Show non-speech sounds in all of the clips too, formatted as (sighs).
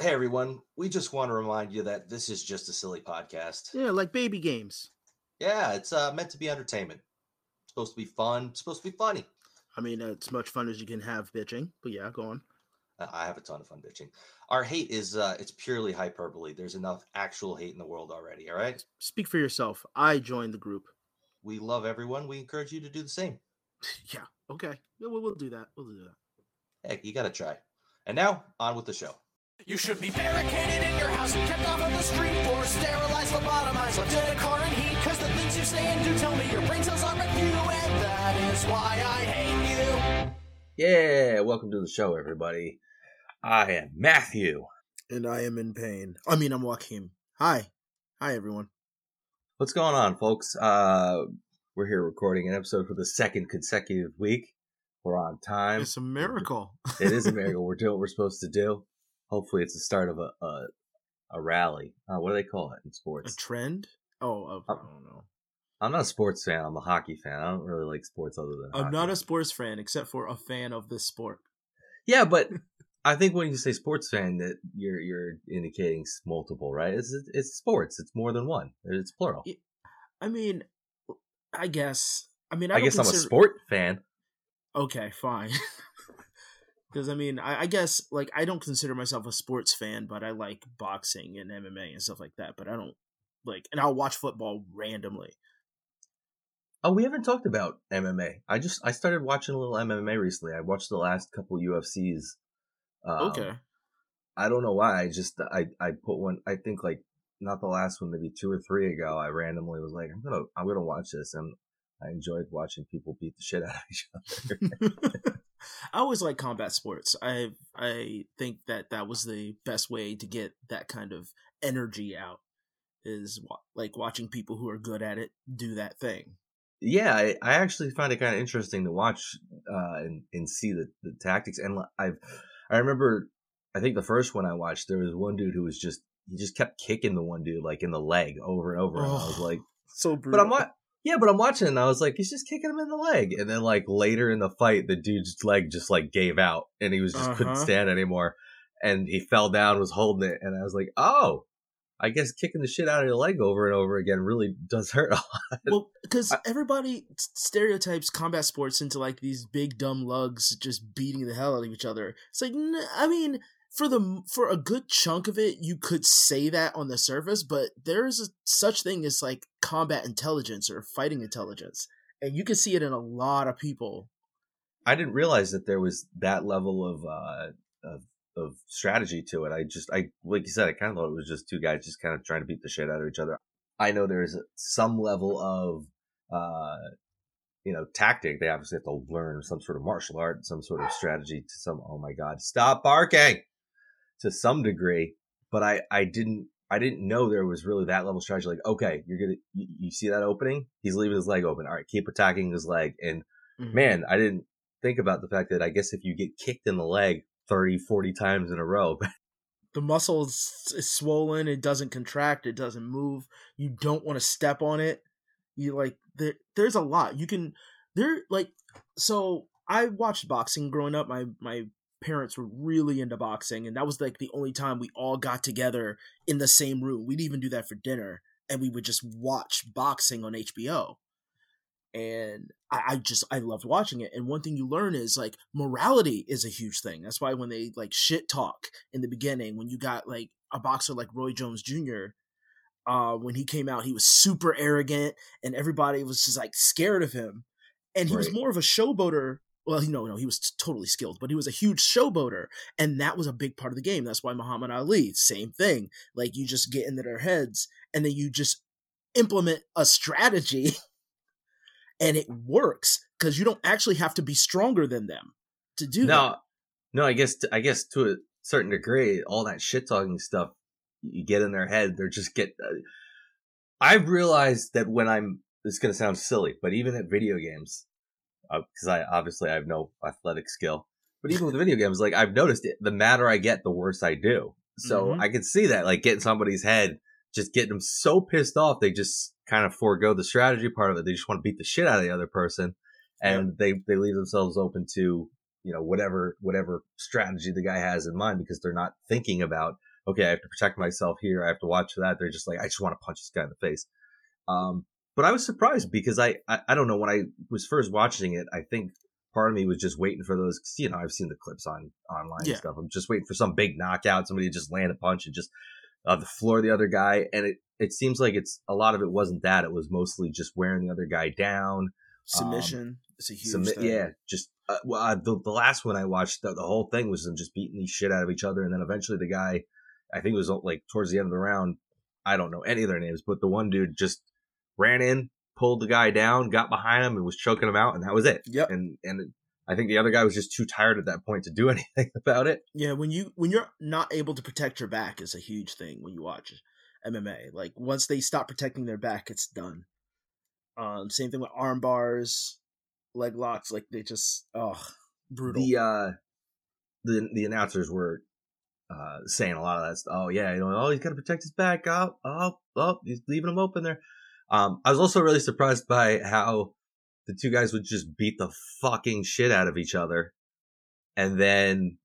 Hey everyone, we just want to remind you that this is just a silly podcast. Yeah, like baby games. Yeah, it's uh, meant to be entertainment. It's supposed to be fun. It's supposed to be funny. I mean, it's much fun as you can have bitching, but yeah, go on. I have a ton of fun bitching. Our hate is uh, it's purely hyperbole. There's enough actual hate in the world already. All right. Speak for yourself. I joined the group. We love everyone. We encourage you to do the same. (laughs) yeah. Okay. Yeah, we'll, we'll do that. We'll do that. Heck, you gotta try. And now on with the show. You should be barricaded in your house and kept off of the street for sterilized, lobotomized, left in a car in heat. Cause the things you say and do tell me your brain cells are with you, and that is why I hate you. Yeah, welcome to the show, everybody. I am Matthew. And I am in pain. I mean, I'm Joaquin. Hi. Hi, everyone. What's going on, folks? Uh, we're here recording an episode for the second consecutive week. We're on time. It's a miracle. it is a (laughs) miracle. We're doing what we're supposed to do. Hopefully, it's the start of a a, a rally. Uh, what do they call it in sports? A trend? Oh, I don't know. I'm not a sports fan. I'm a hockey fan. I don't really like sports other than. I'm hockey. not a sports fan except for a fan of this sport. Yeah, but (laughs) I think when you say sports fan, that you're you're indicating multiple, right? It's it's sports. It's more than one. It's plural. I mean, I guess. I mean, I, I, guess I'm a sport fan. Okay, fine. (laughs) Because I mean, I, I guess like I don't consider myself a sports fan, but I like boxing and MMA and stuff like that. But I don't like, and I'll watch football randomly. Oh, we haven't talked about MMA. I just I started watching a little MMA recently. I watched the last couple UFCs. Um, okay, I don't know why. I just I I put one. I think like not the last one, maybe two or three ago. I randomly was like, I'm gonna I'm gonna watch this, and I enjoyed watching people beat the shit out of each other. (laughs) (laughs) I always like combat sports. I I think that that was the best way to get that kind of energy out. Is wa- like watching people who are good at it do that thing. yeah, I, I actually find it kind of interesting to watch uh, and and see the, the tactics. And I've I remember I think the first one I watched there was one dude who was just he just kept kicking the one dude like in the leg over and over. And I was Oh, like, So but brutal. I'm not. Yeah, but I'm watching and I was like, he's just kicking him in the leg. And then like later in the fight, the dude's leg just like gave out and he was just couldn't Uh-huh. stand anymore. And he fell down, was holding it, and I was like, oh, I guess kicking the shit out of your leg over and over again really does (laughs) hurt a lot. well because everybody stereotypes combat sports into like these big dumb lugs just beating the hell out of each other it's like n- i mean for the for a good chunk of it you could say that on the surface but there is a, such thing as like combat intelligence or fighting intelligence and you can see it in a lot of people I didn't realize that there was that level of uh of of strategy to it. I just I like you said, I kind of thought it was just two guys just kind of trying to beat the shit out of each other. I know there's some level of uh you know tactic. They obviously have to learn some sort of martial art, some sort of strategy to some. Oh my god, stop barking! To some degree, but I I didn't. I didn't know there was really that level of strategy. Like, okay, you're gonna, you, you see that opening? He's leaving his leg open. All right, keep attacking his leg. And Mhm. man, I didn't think about the fact that I guess if you get kicked in the leg 30, 40 times in a row, (laughs) the muscle is, is swollen it doesn't contract it doesn't move you don't want to step on it you like there there's a lot you can there like so i watched boxing growing up my my parents were really into boxing and that was like the only time we all got together in the same room we'd even do that for dinner and we would just watch boxing on hbo and I, I just I loved watching it. And one thing you learn is like morality is a huge thing. That's why when they like shit talk in the beginning, when you got like a boxer like Roy Jones Jr., uh, when he came out, he was super arrogant, and everybody was just like scared of him. And he was more of a showboater. Well, no, no, he was totally skilled, but he was a huge showboater, and that was a big part of the game. That's why Muhammad Ali, same thing. Like you just get into their heads, and then you just implement a strategy (laughs) and it works because you don't actually have to be stronger than them to do no, that. no, I guess, I guess to a certain degree, all that shit talking stuff, you get in their head, they're just get, uh, I've realized that when I'm, it's going to sound silly, but even at video games, because I obviously I have no athletic skill, but even with video games, like I've noticed it, the madder I get, the worse I do. So Mhm. I can see that, like getting somebody's head, just getting them so pissed off, they just kind of forego the strategy part of it. They just want to beat the shit out of the other person, and they they leave themselves open to you know whatever whatever strategy the guy has in mind because they're not thinking about okay, I have to protect myself here. I have to watch that. They're just like, I just want to punch this guy in the face. Um, but I was surprised because I, I, I don't know when I was first watching it. I think part of me was just waiting for those. Cause, you know, I've seen the clips on online Yeah. and stuff. I'm just waiting for some big knockout, somebody to just land a punch and just uh, the floor the other guy. And it it seems like it's a lot of it wasn't that. It was mostly just wearing the other guy down. Submission is a huge thing. yeah, just uh, well, uh, the the last one I watched, the, the whole thing was them just beating the shit out of each other, and then eventually the guy, I think it was like towards the end of the round, I don't know any of their names, but the one dude just ran in, pulled the guy down, got behind him, and was choking him out, and that was it. Yep. And and I think the other guy was just too tired at that point to do (laughs) anything about it. Yeah, when you when you're not able to protect your back is a huge thing when you watch MMA. Like once they stop protecting their back, it's done. Um, same thing with arm bars, leg locks. Like they just oh brutal. The uh, the the announcers were. Uh, saying a lot of that stuff. Oh yeah, you know, oh he's got to protect his back. Oh, oh, oh, he's leaving him open there. Um, I was also really surprised by how the two guys would just beat the fucking shit out of each other, and then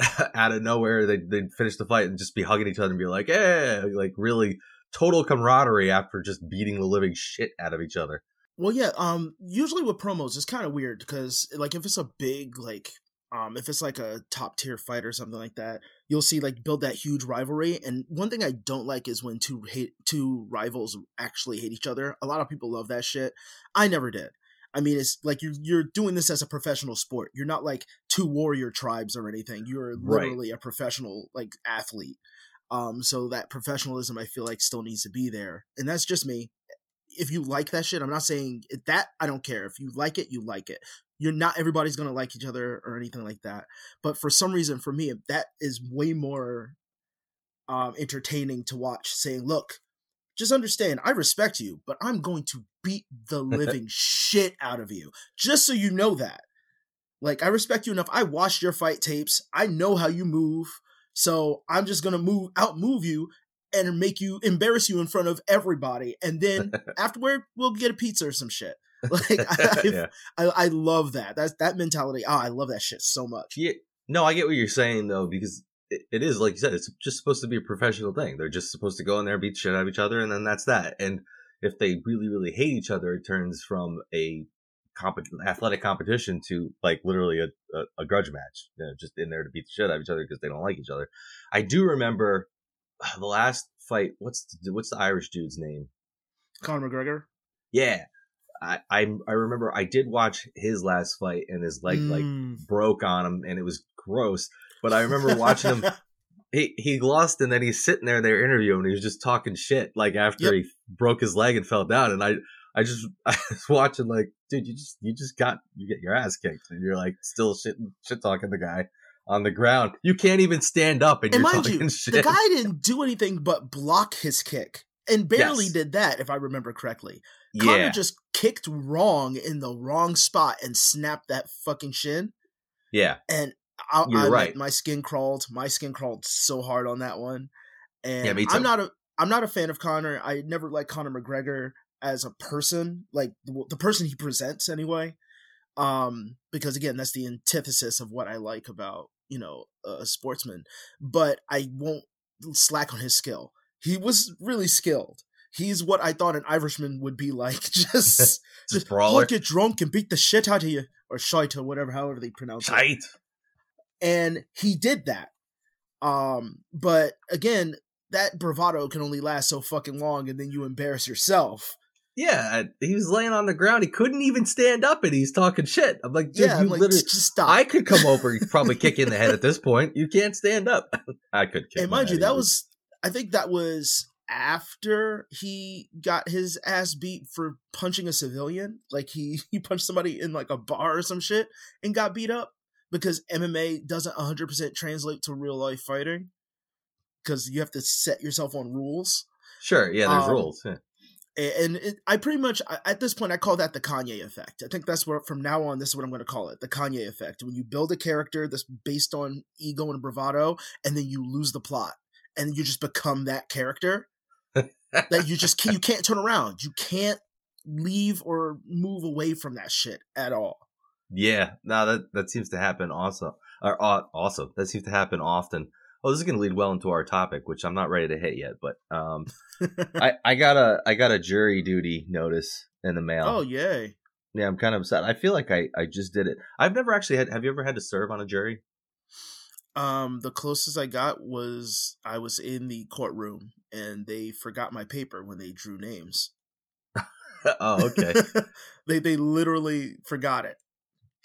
(laughs) out of nowhere they'd, they'd finish the fight and just be hugging each other and be like, "Yeah," like really total camaraderie after just beating the living shit out of each other. Well, yeah. Um, usually with promos, it's kind of weird because like if it's a big like um if it's like a top tier fight or something like that, you'll see like build that huge rivalry. And one thing I don't like is when two hate two rivals actually hate each other. A lot of people love that shit. I never did. I mean, it's like you're you're doing this as a professional sport. You're not like two warrior tribes or anything. You're Right. literally a professional like athlete. Um, so that professionalism I feel like still needs to be there, and that's just me if you like that shit, I'm not saying that I don't care. If you like it, you like it. You're not everybody's gonna like each other or anything like that. But for some reason, for me, that is way more um, entertaining to watch. Saying, "Look, just understand, I respect you, but I'm going to beat the (laughs) living shit out of you, just so you know that. Like, I respect you enough. I watched your fight tapes. I know how you move, so I'm just gonna move out move you." And make you embarrass you in front of everybody, and then (laughs) afterward we'll get a pizza or some shit. (laughs) Like I, yeah. I, I love that. That's that mentality. Oh, I love that shit so much. Yeah, no, I get what you're saying though, because it, it is like you said, it's just supposed to be a professional thing. They're just supposed to go in there, beat the shit out of each other, and then that's that. And if they really, really hate each other, it turns from a comp- athletic competition to like literally a, a, a grudge match. You know, just in there to beat the shit out of each other because they don't like each other. I do remember (sighs) the last fight. What's the, what's the Irish dude's name? Conor McGregor. Yeah. I, I I remember I did watch his last fight and his leg like Mm. broke on him and it was gross. But I remember watching him. (laughs) He he lost and then he's sitting there. They're interviewing. And he was just talking shit like after Yep. he broke his leg and fell down. And I I just (laughs) I was watching like, dude, you just you just got you get your ass kicked and you're like still shit shit talking the guy on the ground. You can't even stand up and, and you're mind talking (laughs) you, shit. the guy didn't do anything but block his kick, and barely Yes. did that, if I remember correctly. Yeah, just kicked wrong in the wrong spot and snapped that fucking shin. yeah, And I, You're I right. my skin crawled. My skin crawled so hard on that one. And Yeah, me too. I'm not a I'm not a fan of Conor. I never liked Conor McGregor as a person, like the, the person he presents anyway. Um, because again, that's the antithesis of what I like about you know a sportsman. But I won't slack on his skill. He was really skilled. He's what I thought an Irishman would be like. (laughs) Just, just brawler. get drunk and beat the shit out of you, or shite or whatever, however they pronounce it Tight. and he did that. Um, but again, that bravado can only last so fucking long, and then you embarrass yourself. Yeah, he was laying on the ground. He couldn't even stand up, and he's talking shit. I'm like, dude, yeah, you like, literally. just stop. I could come over, and (laughs) probably kick in the head at this point. You can't stand up. (laughs) I could. Kick and mind you, that was I think that was after he got his ass beat for punching a civilian. Like he (laughs) he punched somebody in like a bar or some shit and got beat up because MMA doesn't 100% translate to real life fighting because you have to set yourself on rules. sure. Yeah, there's um, rules. Yeah. And it, I pretty much at this point I call that the Kanye effect. I think that's what from now on this is what I'm going to call it, the Kanye effect. When you build a character that's based on ego and bravado, and then you lose the plot, and you just become that character that you just (laughs) can't, you can't turn around. You can't leave or move away from that shit at all. Yeah, no, that that seems to happen also. Or uh, also, that seems to happen often. Oh, this is going to lead well into our topic, which I'm not ready to hit yet. But um, (laughs) I, I got a I got a jury duty notice in the mail. oh yay! Yeah, I'm kind of upset. I feel like I, I just did it. I've never actually had. Have you ever had to serve on a jury? Um, the closest I got was I was in the courtroom and they forgot my paper when they drew names. (laughs) oh, okay. (laughs) they they literally forgot it.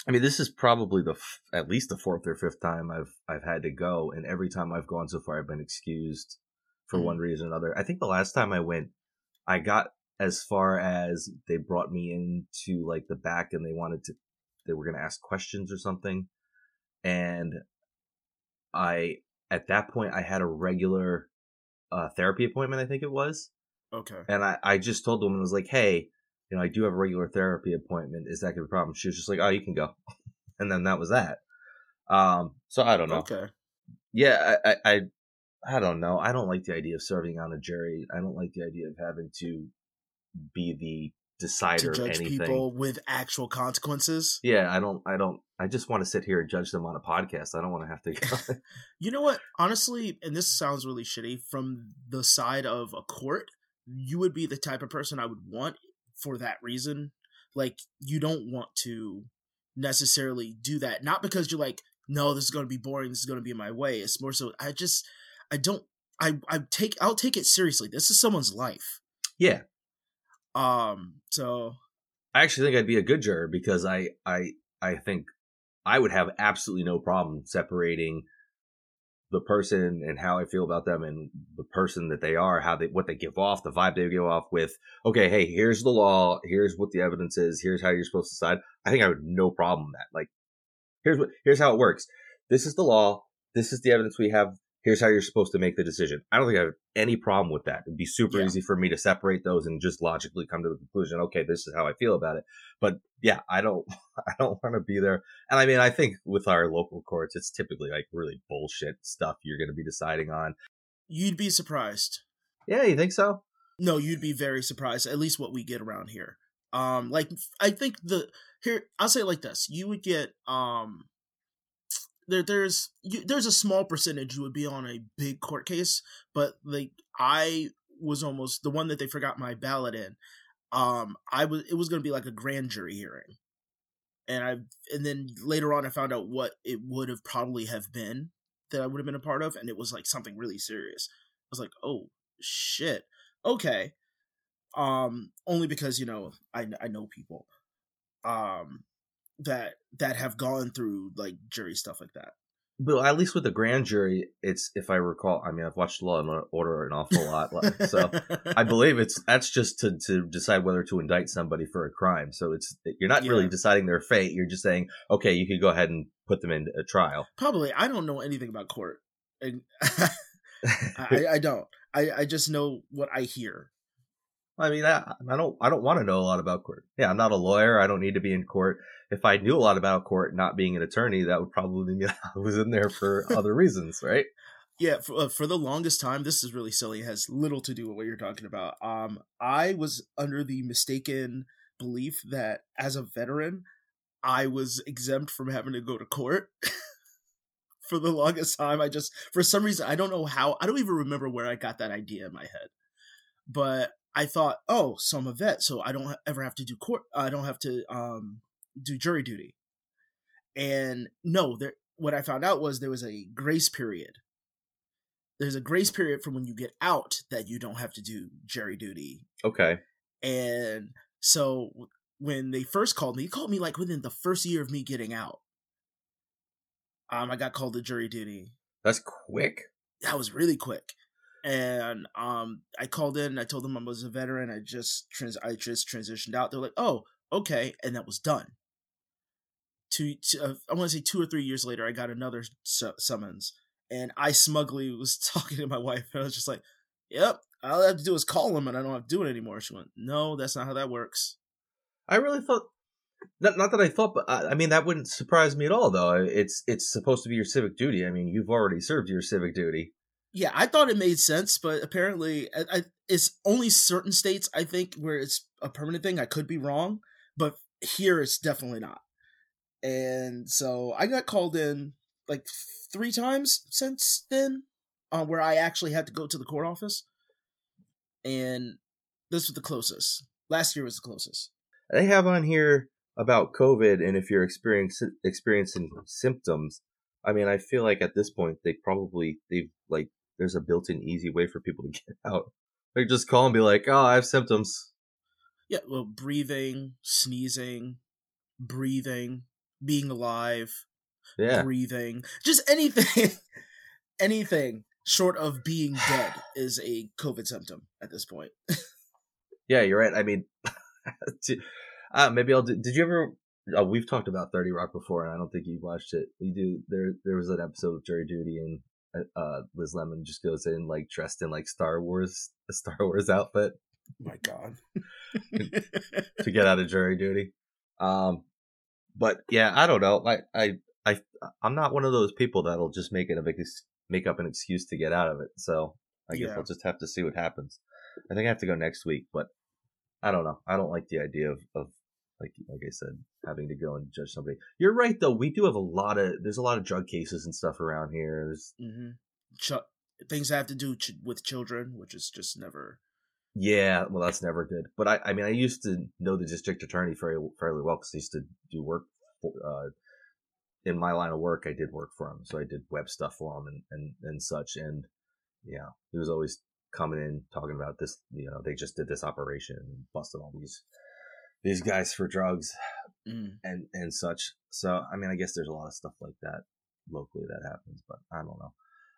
I mean, this is probably the f- at least the fourth or fifth time I've I've had to go, and every time I've gone so far, I've been excused for Mhm. one reason or another. I think the last time I went, I got as far as they brought me into like the back, and they wanted to, they were going to ask questions or something, and I at that point I had a regular uh, therapy appointment, I think it was, Okay. and I, I just told the woman, I was like, hey, you know, I do have a regular therapy appointment. Is that going to be a problem? She was just like, oh, you can go. (laughs) and then that was that. Um, so I don't know. Okay. Yeah, I, I, I, I don't know. I don't like the idea of serving on a jury. I don't like the idea of having to be the decider of judge anything. people with actual consequences. Yeah, I don't, I don't, I just want to sit here and judge them on a podcast. I don't want to have to. (laughs) You know what? Honestly, and this sounds really shitty, from the side of a court, you would be the type of person I would want for that reason. Like, you don't want to necessarily do that. Not because you're like, no, this is going to be boring, this is going to be in my way. It's more so, I just, I don't, I, I take, I'll take it seriously. This is someone's life. yeah, Um, so, I actually think I'd be a good juror because I I I think I would have absolutely no problem separating the person and how I feel about them and the person that they are, how they what they give off, the vibe they give off with, okay, hey, here's the law, here's what the evidence is, here's how you're supposed to decide. I think I would no problem with that. Like here's what here's how it works. This is the law, this is the evidence we have, here's how you're supposed to make the decision. I don't think I have any problem with that. It'd be super Yeah. easy for me to separate those and just logically come to the conclusion, okay, this is how I feel about it. But yeah, I don't (laughs) I don't want to be there. And I mean, I think with our local courts, it's typically like really bullshit stuff you're going to be deciding on. you'd be surprised. Yeah, you think so? No, you'd be very surprised. At least what we get around here. Um, like I think the here I'll say it like this: you would get um, there there's you, there's a small percentage you would be on a big court case, but like I was almost the one that they forgot my ballot in. Um, I was it was going to be like a grand jury hearing, and I and then later on I found out what it would have probably have been that I would have been a part of, and it was like something really serious. I was like, oh shit, okay. Um, only because you know I I know people, um, that that have gone through like jury stuff like that. But at least with the grand jury, it's if I recall. I mean, I've watched Law and Order an awful lot, so (laughs) I believe it's that's just to to decide whether to indict somebody for a crime. So it's you're not really deciding their fate. You're just saying, okay, you could go ahead and put them in a trial. probably I don't know anything about court. And (laughs) I, (laughs) I don't. I, I just know what I hear. I mean, I, I don't, I don't want to know a lot about court. Yeah, I'm not a lawyer. I don't need to be in court. If I knew a lot about court, not being an attorney, that would probably mean (laughs) I was in there for other reasons, right? Yeah, for, uh, for the longest time, this is really silly. It has little to do with what you're talking about. Um, I was under the mistaken belief that as a veteran, I was exempt from having to go to court. (laughs) for the longest time, I just, for some reason, I don't know how, I don't even remember where I got that idea in my head. But I thought, oh, so I'm a vet, so I don't ever have to do court, I don't have to um, do jury duty. And no, there, what I found out was there was a grace period there's a grace period from when you get out that you don't have to do jury duty. Okay. And so when they first called me, they called me like within the first year of me getting out. Um, I got called to jury duty. That's quick. That was really quick. And um, I called in. I told them I was a veteran. I just trans. I just transitioned out. They're like, "Oh, okay," and that was done. Two, two uh, I want to say two or three years later, I got another su- summons, and I smugly was (laughs) talking to my wife, and I was just like, "Yep, all I have to do is call him, and I don't have to do it anymore." She went, "No, that's not how that works." I really thought, not, not that I thought, but I, I mean, that wouldn't surprise me at all, though. It's, it's supposed to be your civic duty. I mean, you've already served your civic duty. Yeah, I thought it made sense, but apparently, I, I, it's only certain states I think where it's a permanent thing. I could be wrong, but here it's definitely not. And so I got called in like three times since then, uh, where I actually had to go to the court office, and this was the closest. Last year was the closest. They have on here about COVID and if you're experiencing experiencing symptoms. I mean, I feel like at this point they probably they've like there's a built-in easy way for people to (laughs) get out. They just call and be like, "Oh, I have symptoms." Yeah, well, breathing, sneezing, breathing, being alive, Yeah, breathing, just anything, (laughs) anything short of being dead is a COVID symptom at this point. (laughs) yeah, you're right. I mean, uh, maybe I'll. Do, did you ever? Uh, we've talked about Thirty Rock before, and I don't think you watched it. You do. There, there was an episode of Jury Duty, and uh, uh, Liz Lemon just goes in like dressed in like Star Wars, a Star Wars outfit My God. to (laughs) get out of jury duty. Um, but yeah, I don't know. I, I, I, I'm not one of those people that'll just make it a big, make up an excuse to get out of it. So I guess Yeah. I'll just have to see what happens. I think I have to go next week, but I don't know. I don't like the idea of, of like, like I said, having to go and judge somebody. You're right though. We do have a lot of, there's a lot of drug cases and stuff around here. There's, hmm Ch- things that have to do ch- with children, which is just never. Yeah, well, that's never good. But I, I mean, I used to know the district attorney fairly, fairly well because I used to do work for, uh, in my line of work. I did work for him, so I did web stuff for him and, and, and such. And yeah, he was always coming in talking about this. You know, they just did this operation and busted all these these guys for drugs Mm. and and such. So I mean, I guess there's a lot of stuff like that locally that happens, but I don't know.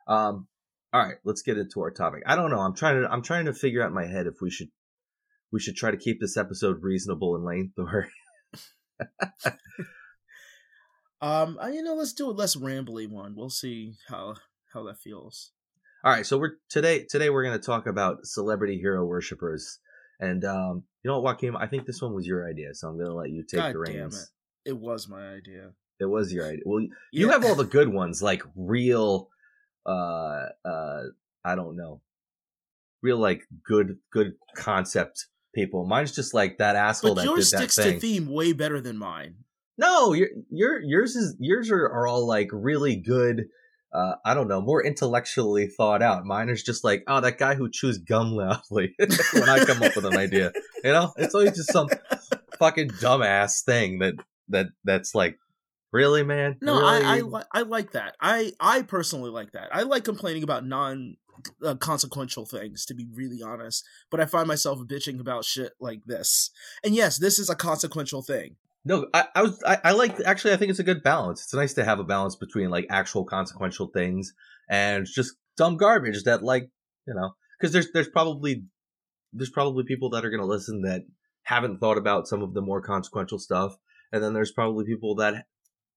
Um, all right, let's get into our topic. I don't know. I'm trying to I'm trying to figure out in my head if we should we should try to keep this episode reasonable in length (laughs) or Um, uh, you know, let's do a less rambly one. We'll see how how that feels. all right. So we're today today we're going to talk about celebrity hero worshippers. And um, you know what, Joaquin? I think this one was your idea, so I'm to let you take God the damn reins. it! It was my idea. It was your idea. Well, you Yeah. have all the good ones, like real, uh, uh, I don't know, real like good, good concept people. Mine's just like that asshole but that yours did that sticks thing. to theme way better than mine. No, your your yours is yours are, are all like really good. Uh, I don't know, more intellectually thought out. Mine is just like, oh, that guy who chews gum loudly (laughs) when I come up with an idea. You know, it's always just some fucking dumbass thing that that that's like, really, man. No, Really? I I, li- I like that. I I personally like that. I like complaining about non uh, consequential things, to be really honest. But I find myself bitching about shit like this. And yes, this is a consequential thing. No, I, I was I, I like actually I think it's a good balance. It's nice to have a balance between like actual consequential things and just dumb garbage that like you know because there's there's probably there's probably people that are going to listen that haven't thought about some of the more consequential stuff, and then there's probably people that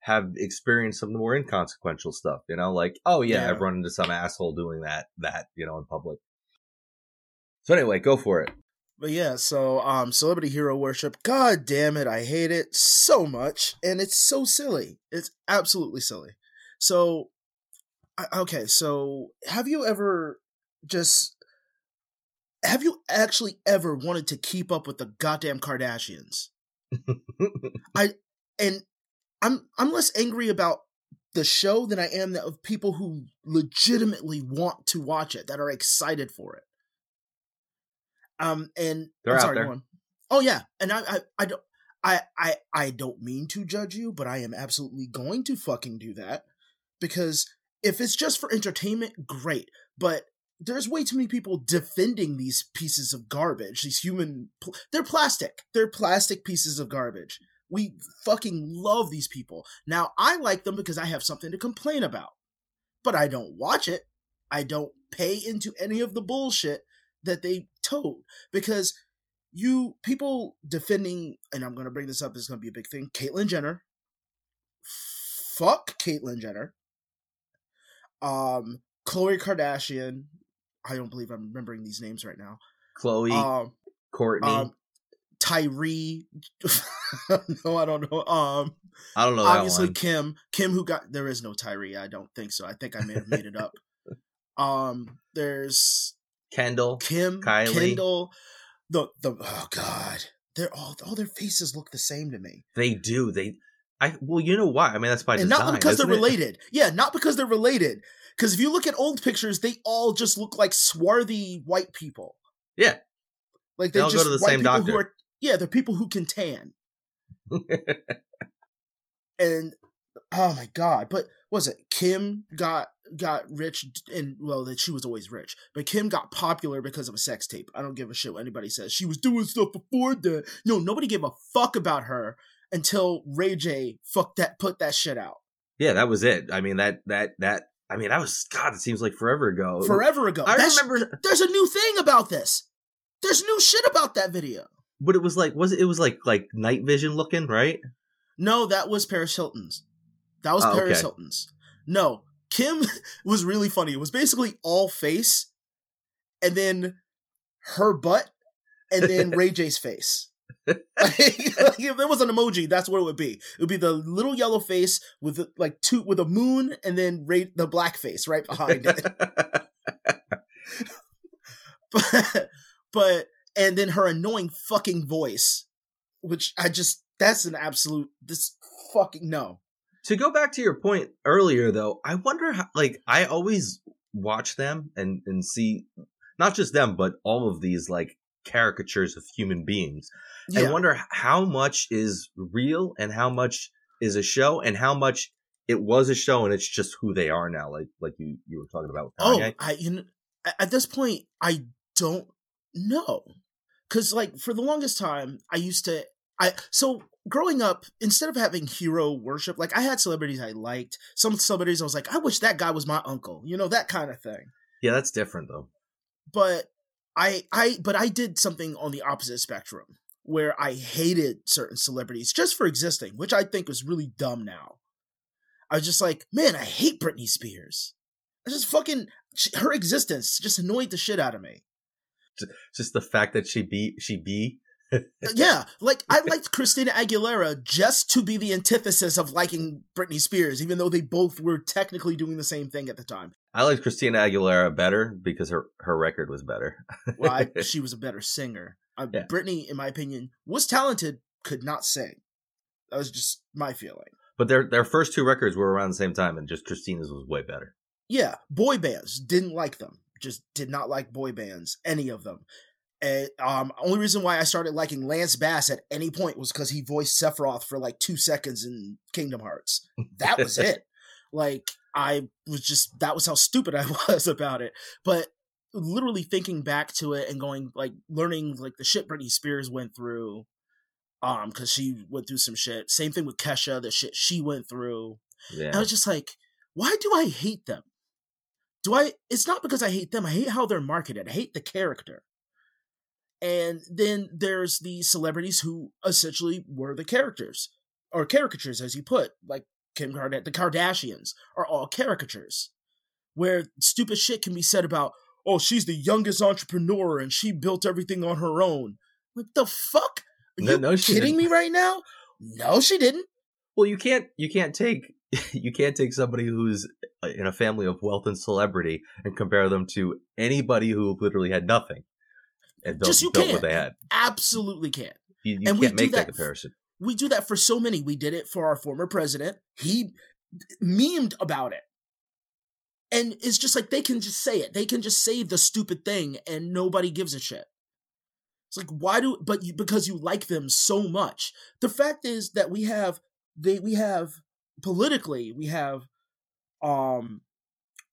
have experienced some of the more inconsequential stuff. You know, like oh yeah, Yeah. I've run into some asshole doing that that you know in public. So anyway, go for it. But yeah, so um celebrity hero worship, god damn it, I hate it so much and it's so silly. It's absolutely silly. So okay, so have you ever just have you actually ever wanted to keep up with the goddamn Kardashians? (laughs) I And I'm I'm less angry about the show than I am that of people who legitimately want to watch it, that are excited for it. Um, and They're I'm out sorry, there. Oh yeah, and I, I, I don't, I, I, I don't mean to judge you, but I am absolutely going to fucking do that because if it's just for entertainment, great. But there's way too many people defending these pieces of garbage. These human, pl- they're plastic. They're plastic pieces of garbage. We fucking love these people. Now I like them because I have something to complain about, but I don't watch it. I don't pay into any of the bullshit that they told because you people defending, and I'm gonna bring this up. This is gonna be a big thing. Caitlyn Jenner, fuck Caitlyn Jenner. Um, Khloe Kardashian. I don't believe I'm remembering these names right now. Chloe, Um, Courtney. um, Tyree. (laughs) no, I don't know. Um, I don't know that obviously. Kim. Kim, who got there is no Tyree. I don't think so. I think I may have made it up. (laughs) Um, there's Kendall. Kim, Kylie. Kendall. The the oh god, they're all all their faces look the same to me. They do. They I well, you know why? I mean, that's by and design, not because they're it? related. Yeah, not because they're related. Because if you look at old pictures, they all just look like swarthy white people. Yeah. like They they're all go just to the same doctor. Who are, yeah, they're people who can tan. (laughs) and oh my god but was it kim got got rich and well that she was always rich but kim got popular because of a sex tape i don't give a shit what anybody says she was doing stuff before that no nobody gave a fuck about her until ray j fuck that put that shit out yeah, that was it. I mean, that that that. I mean, that was God. It seems like forever ago. forever ago I That's- remember, there's a new thing about this there's new shit about that video but it was like was it? It was like like night vision looking, right? No, that was Paris Hilton's. That was Oh, Paris okay. Hilton's. No, Kim (laughs) was really funny. It was basically all face, and then her butt, and then (laughs) Ray J's face. (laughs) like, if there was an emoji, that's what it would be. It would be the little yellow face with like two with a moon, and then Ray, the black face right behind it. but, but and then her annoying fucking voice, which I just that's an absolute this fucking no. To go back to your point earlier though i wonder how like i always watch them and and see not just them but all of these like caricatures of human beings. Yeah, i wonder how much is real and how much is a show and how much it was a show and it's just who they are now like like you you were talking about oh, I you know at this point I don't know. Because like for the longest time I used to I so growing up instead of having hero worship like I had celebrities I liked some celebrities I was like I wish that guy was my uncle you know that kind of thing yeah that's different though but I I but I did something on the opposite spectrum where I hated certain celebrities just for existing, which I think was really dumb now. I was just like, man, I hate Britney Spears. I just fucking her existence just annoyed the shit out of me. just the fact that she be she be yeah, (laughs) like I liked Christina Aguilera just to be the antithesis of liking Britney Spears, even though they both were technically doing the same thing at the time. i liked christina aguilera better because her her record was better Well, I, (laughs) she was a better singer. Uh, Yeah. Britney, in my opinion, was talented, could not sing. That was just my feeling. but their their first two records were around the same time and just christina's was way better Yeah, boy bands didn't like them. Just did not like boy bands, any of them. And um, only reason why I started liking Lance Bass at any point was because he voiced Sephiroth for like two seconds in Kingdom Hearts. That was (laughs) it. Like I was just that was how stupid I (laughs) was about it. But literally thinking back to it and going like learning like the shit Britney Spears went through, um, because she went through some shit. Same thing with Kesha, the shit she went through. yeah I was just like, why do I hate them? Do I? It's not because I hate them. I hate how they're marketed. I hate the character. And then there's the celebrities who essentially were the characters or caricatures, as you put, like Kim Kardashian. The Kardashians are all caricatures, where stupid shit can be said about, oh, she's the youngest entrepreneur and she built everything on her own. What the fuck? Are No- you no, kidding didn't. me right now? No, she didn't. Well, you can't you can't take (laughs) you can't take somebody who's uh, in a family of wealth and celebrity and compare them to anybody who literally had nothing and built, Just you built can't. what they had. Absolutely can't. You, you And we can't do make that, that- comparison. we do that for so many. We did it for our former president. He memed about it. And it's just like they can just say it. They can just say the stupid thing and nobody gives a shit. It's like why do but you because you like them so much. The fact is that we have they we have politically we have um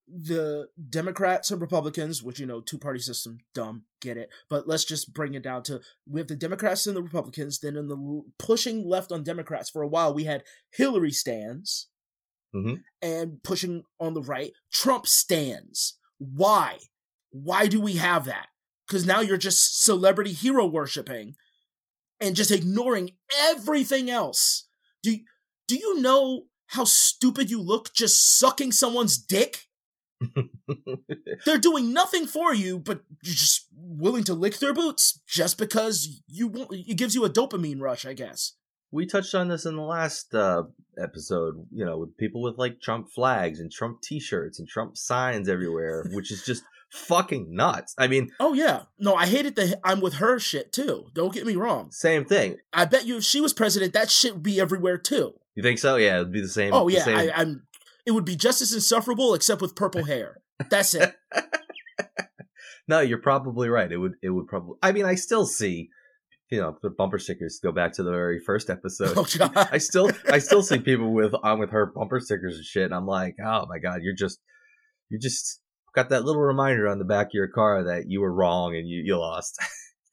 the Democrats and Republicans, which you know, two party system, dumb, get it. But let's just bring it down to we have the Democrats and the Republicans. Then in the pushing left on Democrats for a while, we had Hillary stands, Mhm. and pushing on the right, Trump stands. Why? Why do we have that? Because now you're just celebrity hero worshiping and just ignoring everything else. Do do you know how stupid you look just sucking someone's dick? (laughs) They're doing nothing for you, but you're just willing to lick their boots just because you want. It gives you a dopamine rush, I guess. we touched on this in the last uh, episode. You know, with people with like Trump flags and Trump T-shirts and Trump signs everywhere, (laughs) which is just fucking nuts. I mean, Oh yeah, no, I hated the I'm with her shit too. Don't get me wrong. same thing. I bet you if she was president, that shit would be everywhere too. You think so? Yeah, it'd be the same. Oh yeah, same- I, I'm. It would be just as insufferable, except with purple (laughs) hair. That's it. (laughs) No, you're probably right. It would it would probably I mean I still see you know the bumper stickers go back to the very first episode. Oh god. (laughs) I still I still see people with on with her bumper stickers and shit and I'm like, "Oh my god, you're just you just got that little reminder on the back of your car that you were wrong and you you lost."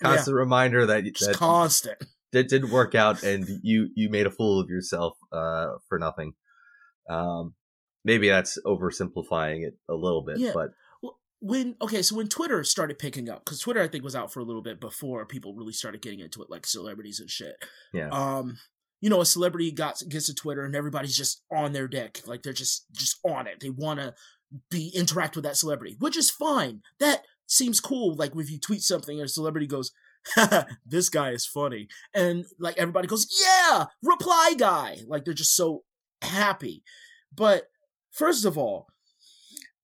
Constant reminder that Just that constant. it didn't work out and you you made a fool of yourself uh for nothing. Um maybe that's oversimplifying it a little bit, Yeah. but when okay, so when Twitter started picking up, because Twitter I think was out for a little bit before people really started getting into it, like celebrities and shit. yeah. Um, you know, a celebrity got gets to Twitter and everybody's just on their dick, like they're just just on it. They want to be interact with that celebrity, which is fine. That seems cool. Like if you tweet something and a celebrity goes. (laughs) this guy is funny and like everybody goes yeah reply guy like they're just so happy but first of all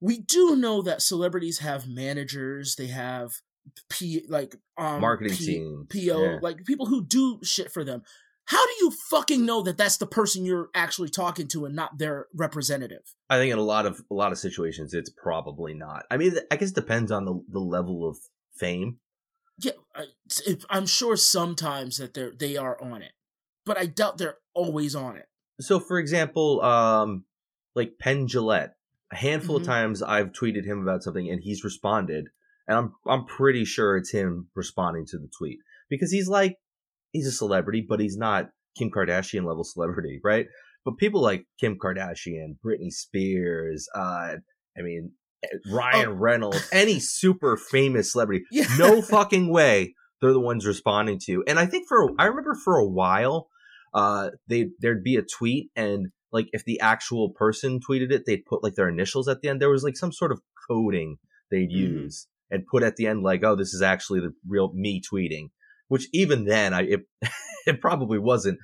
we do know that celebrities have managers they have p like um Marketing P- team. po Yeah. like people who do shit for them how do you fucking know that that's the person you're actually talking to and not their representative I think in a lot of a lot of situations, it's probably not. I mean, I guess it depends on the the level of fame. yeah I, I'm sure sometimes that they're they are on it but i doubt they're always on it So, for example, um, like Penn Jillette, a handful Mhm. of times I've tweeted him about something and he's responded, and I'm I'm pretty sure it's him responding to the tweet because he's like he's a celebrity, but he's not Kim Kardashian level celebrity, right? But people like Kim Kardashian, Britney Spears, uh, I mean Ryan Reynolds, any super famous celebrity, (laughs) yeah no fucking way they're the ones responding to. And I think for I remember for a while, uh, they there'd be a tweet and like if the actual person tweeted it, they'd put like their initials at the end. There was like some sort of coding they'd Mhm. use and put at the end like, oh, this is actually the real me tweeting. Which even then, I it, (laughs) it probably wasn't.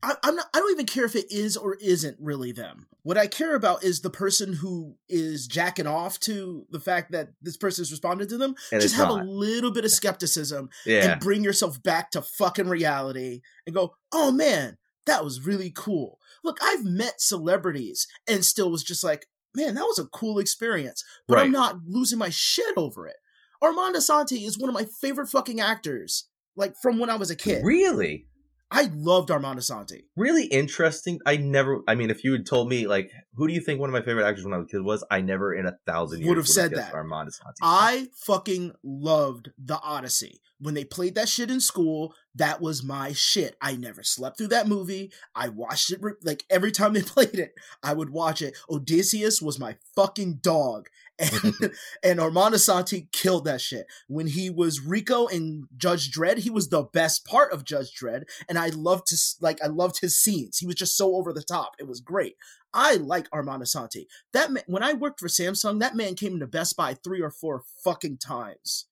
I, I'm not. I don't even care if it is or isn't really them. What I care about is the person who is jacking off to the fact that this person has responded to them. And Just have not. a little bit of (laughs) skepticism yeah, and bring yourself back to fucking reality and go, "Oh man, that was really cool." Look, I've met celebrities and still was just like, "Man, that was a cool experience," but I'm not losing my shit over it. Armando Assante is one of my favorite fucking actors, like from when I was a kid. really. I loved Armand Assante. really interesting. I never. I mean, if you had told me like, who do you think one of my favorite actors when I was a kid was? I never in a thousand years Would have said that. Armand Assante. I fucking loved The Odyssey. When they played that shit in school, that was my shit. I never slept through that movie. I watched it like every time they (laughs) played it, I would watch it. Odysseus was my fucking dog. Mm-hmm. (laughs) And and Armand Assante killed that shit. When he was Rico in Judge Dredd, he was the best part of Judge Dredd, and I loved to like I loved his scenes. He was just so over the top. It was great. I like Armand Assante. That man, when I worked for Samsung, that man came into Best Buy three or four fucking times.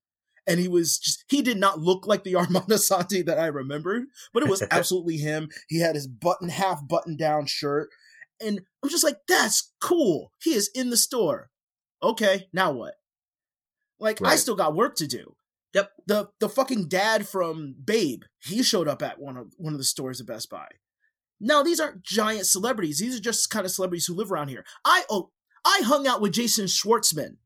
And he was just, he did not look like the (laughs) Armand Asante that I remembered, but it was (laughs) absolutely him. He had his button, half button down shirt. And I'm just like, that's cool. He is in the store. Okay, now what? Like, I still got work to do. Yep. The the fucking dad from Babe, he showed up at one of one of the stores at Best Buy. Now these aren't giant celebrities. These are just kind of celebrities who live around here. I oh I hung out with Jason Schwartzman.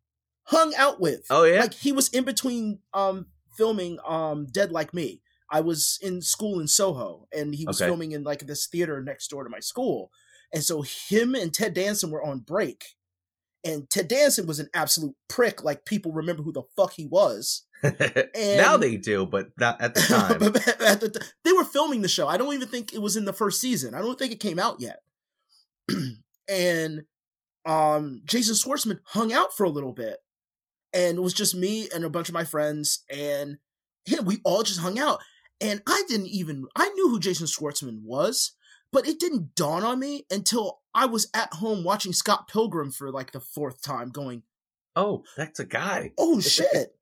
Hung out with. oh yeah, Like he was in between um filming um Dead Like Me. I was in school in Soho and he was Okay. filming in like this theater next door to my school. And so him and Ted Danson were on break. And Ted Danson was an absolute prick, like people remember who the fuck he was. (laughs) now they do, but not at the (laughs) time. At the t- they were filming the show. I don't even think it was in the first season. I don't think it came out yet. (clears throat) and um Jason Schwartzman hung out for a little bit. And it was just me and a bunch of my friends and we all just hung out. And I didn't even I knew who Jason Schwartzman was, but it didn't dawn on me until I was at home watching Scott Pilgrim for like the fourth time going, oh, that's a guy. oh shit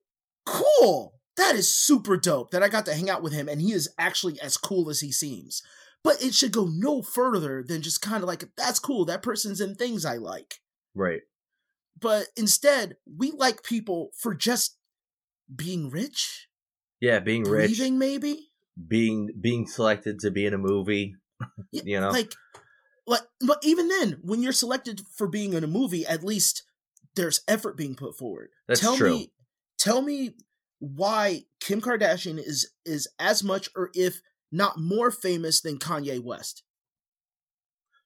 cool that is super dope that i got to hang out with him and he is actually as cool as he seems but it should go no further than just kind of like that's cool that person's in things i like Right. but instead we like people for just being rich, Yeah, being rich, breathing maybe. being being selected to be in a movie. Yeah, You know? like, like, but even then, when you're selected for being in a movie, at least there's effort being put forward. That's tell true. me, tell me why Kim Kardashian is is as much or if not more famous than Kanye West.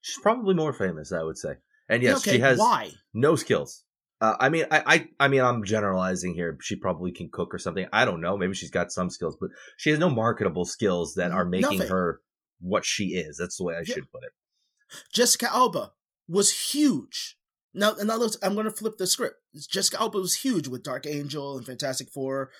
She's probably more famous, I would say. And yes, okay, she has why? no skills. Uh, I mean, I, I, I mean, I'm generalizing here. She probably can cook or something. I don't know. Maybe she's got some skills, but she has no marketable skills that are making Nothing. her what she is. That's the way I Yeah. should put it. Jessica Alba was huge. Now, now let's, I'm going to flip the script. Jessica Alba was huge with Dark Angel and Fantastic Four.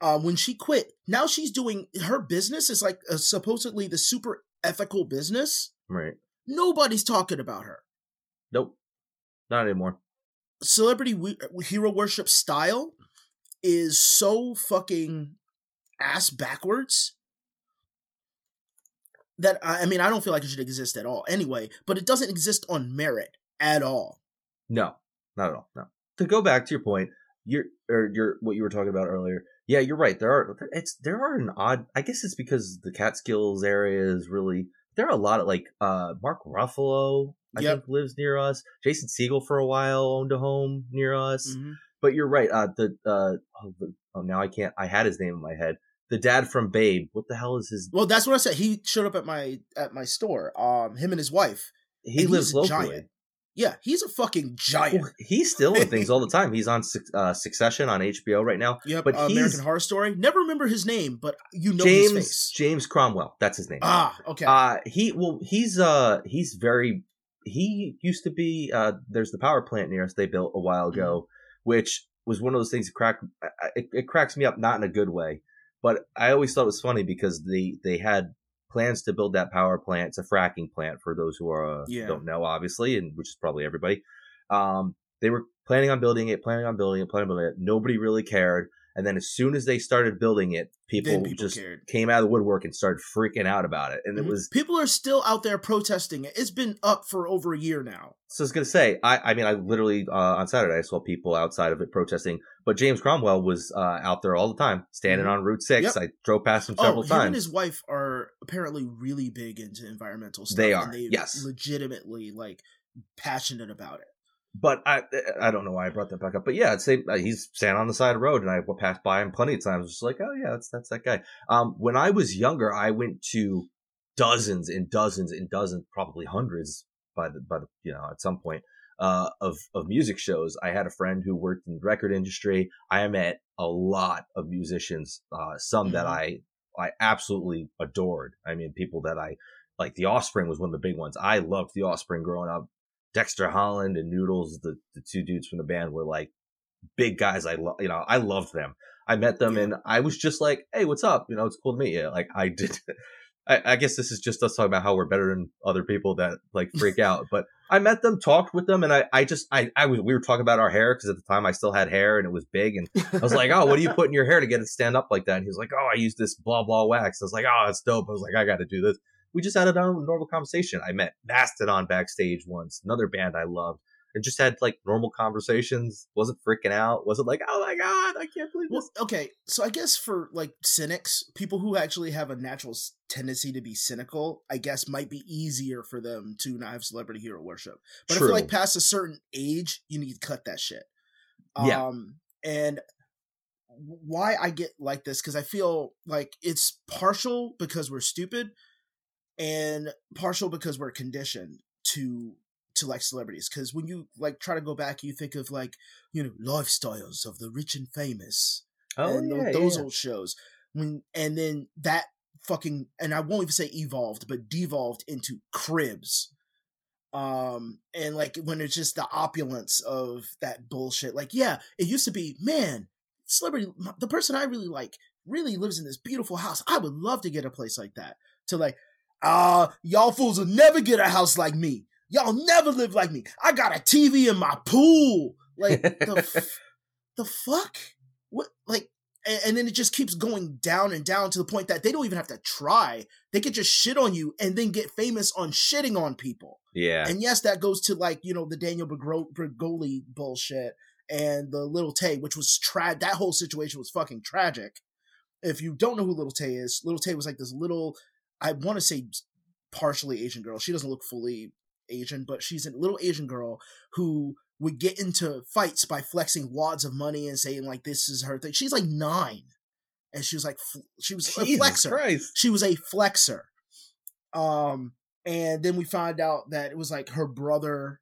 Uh, when she quit, now she's doing her business is like uh, supposedly the super ethical business. Right? Nobody's talking about her. Nope. Not anymore. Celebrity we- hero worship style is so fucking ass backwards that I, I mean I don't feel like it should exist at all anyway. But it doesn't exist on merit at all. No, not at all. No. To go back to your point, you're or your what you were talking about earlier. Yeah, you're right. There are it's there are an odd. I guess it's because the Catskills area is really there are a lot of like uh Mark Ruffalo. I Yep. think lives near us. Jason Segel for a while owned a home near us. Mhm. But you're right. Uh, the uh oh, the, oh now I can't. I had his name in my head. The dad from Babe. What the hell is his? Well, that's what I said. He showed up at my at my store. Um, him and his wife. He lives locally. giant. Yeah, he's a fucking giant. Well, he's still in things all the (laughs) time. He's on uh, Succession on HBO right now. Yep, but uh, American Horror Story. Never remember his name, but you know his James face. James Cromwell. That's his name. Ah, okay. Uh he well he's uh he's very he used to be uh there's the power plant near us they built a while ago, which was one of those things that crack it, it cracks me up not in a good way, but I always thought it was funny because they they had plans to build that power plant. It's a fracking plant for those who are uh, Yeah. don't know obviously, and which is probably everybody. Um, they were planning on building it, planning on building it, planning on building it. Nobody really cared. And then as soon as they started building it, people, people just cared. came out of the woodwork and started freaking out about it. And it Mhm. was people are still out there protesting it. It's been up for over a year now. so I was gonna say, I, I mean, I literally uh, on Saturday I saw people outside of it protesting, but James Cromwell was uh, out there all the time, standing Mhm. on Route Six. Yep. I drove past him several oh, him and his wife are apparently really big into environmental stuff. They are, they yes. legitimately like passionate about it. But I I don't know why I brought that back up. But yeah, I'd say uh, he's standing on the side of the road, and I passed by him plenty of times. Just like, oh yeah, that's that's that guy. Um, when I was younger, I went to dozens and dozens and dozens, probably hundreds by the by the you know at some point uh, of of music shows. I had a friend who worked in the record industry. I met a lot of musicians, uh, some that I I absolutely adored. I mean, people that I like. The Offspring was one of the big ones. I loved the Offspring growing up. Dexter Holland and Noodles, the, the two dudes from the band were like big guys. I love, you know, I loved them. I met them Yeah. and I was just like, Hey, what's up? You know, it's cool to meet you. Like I did. (laughs) I, I guess this is just us talking about how we're better than other people that like freak (laughs) out, but I met them, talked with them, and I, I just, I, I was, we were talking about our hair because at the time I still had hair and it was big, and I was like, oh, what do you put in your hair to get it stand up like that? And he was like, oh, I use this blah blah wax. I was like, oh, that's dope. I was like, I got to do this. We just had a normal conversation. I met Mastodon backstage once, another band I loved, and just had like normal conversations. Wasn't freaking out. Wasn't like, oh my god, I can't believe Well, this. okay, so I guess for like cynics, people who actually have a natural tendency to be cynical, I guess might be easier for them to not have celebrity hero worship. But if True. you're like past a certain age, you need to cut that shit. Yeah. Um, and why I get like this because I feel like it's partial because we're stupid, and partial because we're conditioned to to like celebrities. Because when you like try to go back, you think of like you know lifestyles of the rich and famous oh and yeah, those yeah. old shows when and then that fucking and I won't even say evolved but devolved into cribs um and like when it's just the opulence of that bullshit like yeah it used to be man celebrity the person I really like really lives in this beautiful house I would love to get a place like that to like uh y'all fools will never get a house like me. Y'all never live like me. I got a TV in my pool. Like (laughs) the f- the fuck? What like and, and then it just keeps going down and down to the point that they don't even have to try. They could just shit on you and then get famous on shitting on people. Yeah. And yes, that goes to like you know the Danielle Bregoli bullshit and the Little Tay, which was tra- that whole situation was fucking tragic. If you don't know who Little Tay is, Little Tay was like this little, I want to say partially Asian girl. She doesn't look fully Asian, but she's a little Asian girl who would get into fights by flexing wads of money and saying like this is her thing. She's like nine, and she was like she was a Jesus flexer Christ. she was a flexer. Um, and then we find out that it was like her brother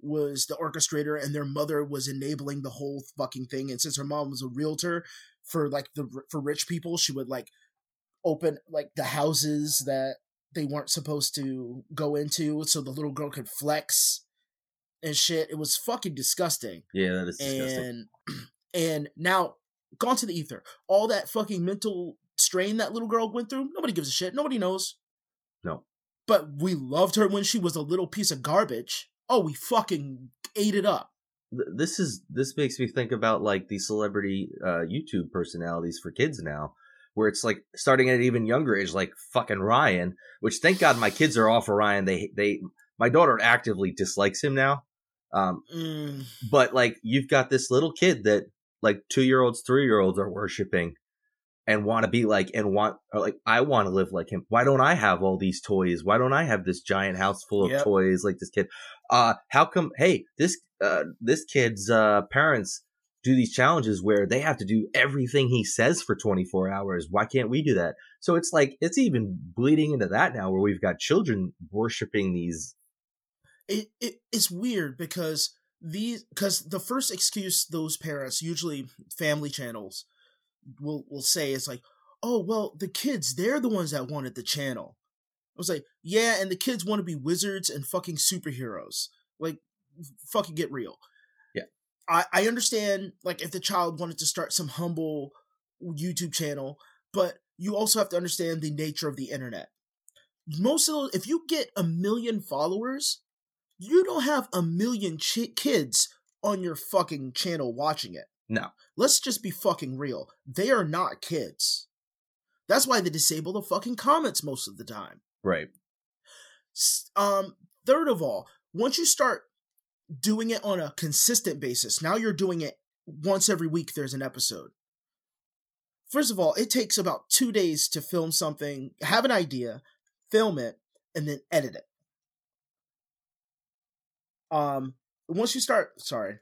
was the orchestrator and their mother was enabling the whole fucking thing. And since her mom was a realtor for like the for rich people, she would like open like the houses that they weren't supposed to go into so the little girl could flex and shit. It was fucking disgusting Yeah, that is disgusting. and (clears throat) and now gone to the ether. All that fucking mental strain that little girl went through, nobody gives a shit. Nobody knows. No. But we loved her when she was a little piece of garbage. Oh, we fucking ate it up. This is this makes me think about like the celebrity uh YouTube personalities for kids now, where it's like starting at an even younger age, like fucking Ryan. Which thank God my kids are off of Ryan. They they my daughter actively dislikes him now. Um, Mm, but like you've got this little kid that like two year olds, three year olds are worshiping and want to be like and want like I want to live like him. Why don't I have all these toys? Why don't I have this giant house full of Yep. toys like this kid? Uh how come hey, this uh this kid's uh parents do these challenges where they have to do everything he says for 24 hours. Why can't we do that? So it's like it's even bleeding into that now where we've got children worshiping these it, it it's weird because these because the first excuse those parents, usually family channels, will will say is like, oh well, the kids they're the ones that wanted the channel. I was like, yeah, and the kids want to be wizards and fucking superheroes. Like, fucking get real. I I understand like if the child wanted to start some humble YouTube channel, but you also have to understand the nature of the internet. Most of those, if you get a million followers, you don't have a million chi- kids on your fucking channel watching it. No. Let's just be fucking real. They are not kids. That's why they disable the fucking comments most of the time. right. Um, third of all, once you start doing it on a consistent basis, now you're doing it once every week, there's an episode. First of all, it takes about two days to film something, have an idea, film it, and then edit it. Um, once you start, sorry,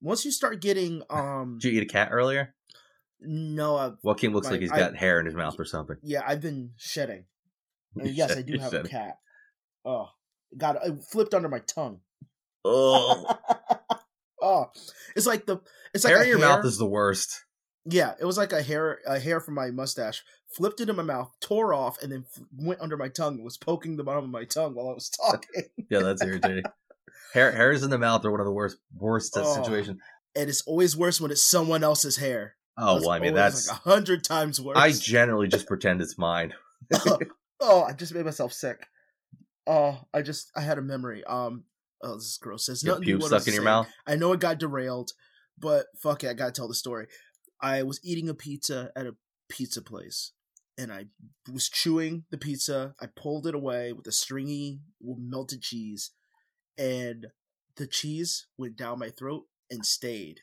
once you start getting, um, Did you eat a cat earlier? no, uh, Joaquin looks My- like he's I- got hair in his mouth or something. yeah, I've been shedding. (laughs) Yes, said- I do have a cat. Oh, God, it flipped under my tongue. Oh, (laughs) oh, it's like the it's like hair a in your hair- mouth is the worst. yeah. It was like a hair a hair from my mustache flipped into my mouth, tore off, and then f- went under my tongue. and Was poking the bottom of my tongue while I was talking. (laughs) Yeah, that's irritating. hair, hairs in the mouth are one of the worst, worst Oh. situations. and it's always worse when it's someone else's hair. Oh It's well, I mean that's. like a hundred times worse. I generally just pretend it's mine. (laughs) oh, I just made myself sick. Oh, I just I had a memory. Um, oh, this is gross. You nothing I stuck in your mouth. I know it got derailed, but fuck it, I gotta tell the story. I was eating a pizza at a pizza place, and I was chewing the pizza. I pulled it away with a stringy melted cheese, and the cheese went down my throat and stayed,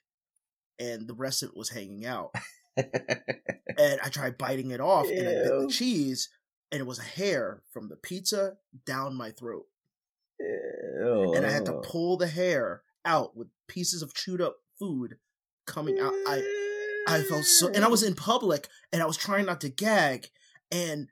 and the rest of it was hanging out. (laughs) and I tried biting it off, and I bit the cheese, and it was a hair from the pizza down my throat and I had to pull the hair out with pieces of chewed up food coming out. I I felt so, and I was in public, and I was trying not to gag, and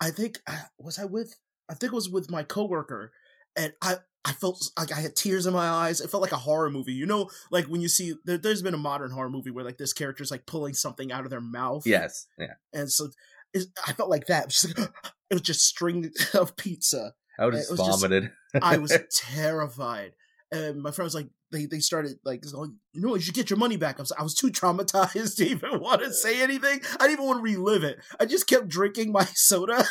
I think uh, was I with I think it was with my coworker, and I. I felt like I had tears in my eyes. It felt like a horror movie. You know, like when you see there, there's been a modern horror movie where like this character's like pulling something out of their mouth. Yes. Yeah. And so I felt like that. It was, just like, (gasps) it was just string (laughs) of pizza. I would uh, It have was just- vomited. I (laughs) was terrified. And my friend was like, they, they started like, oh, you know, you should get your money back. I was, I was too traumatized (laughs) to even want to say anything. I didn't even want to relive it. I just kept drinking my (laughs) soda.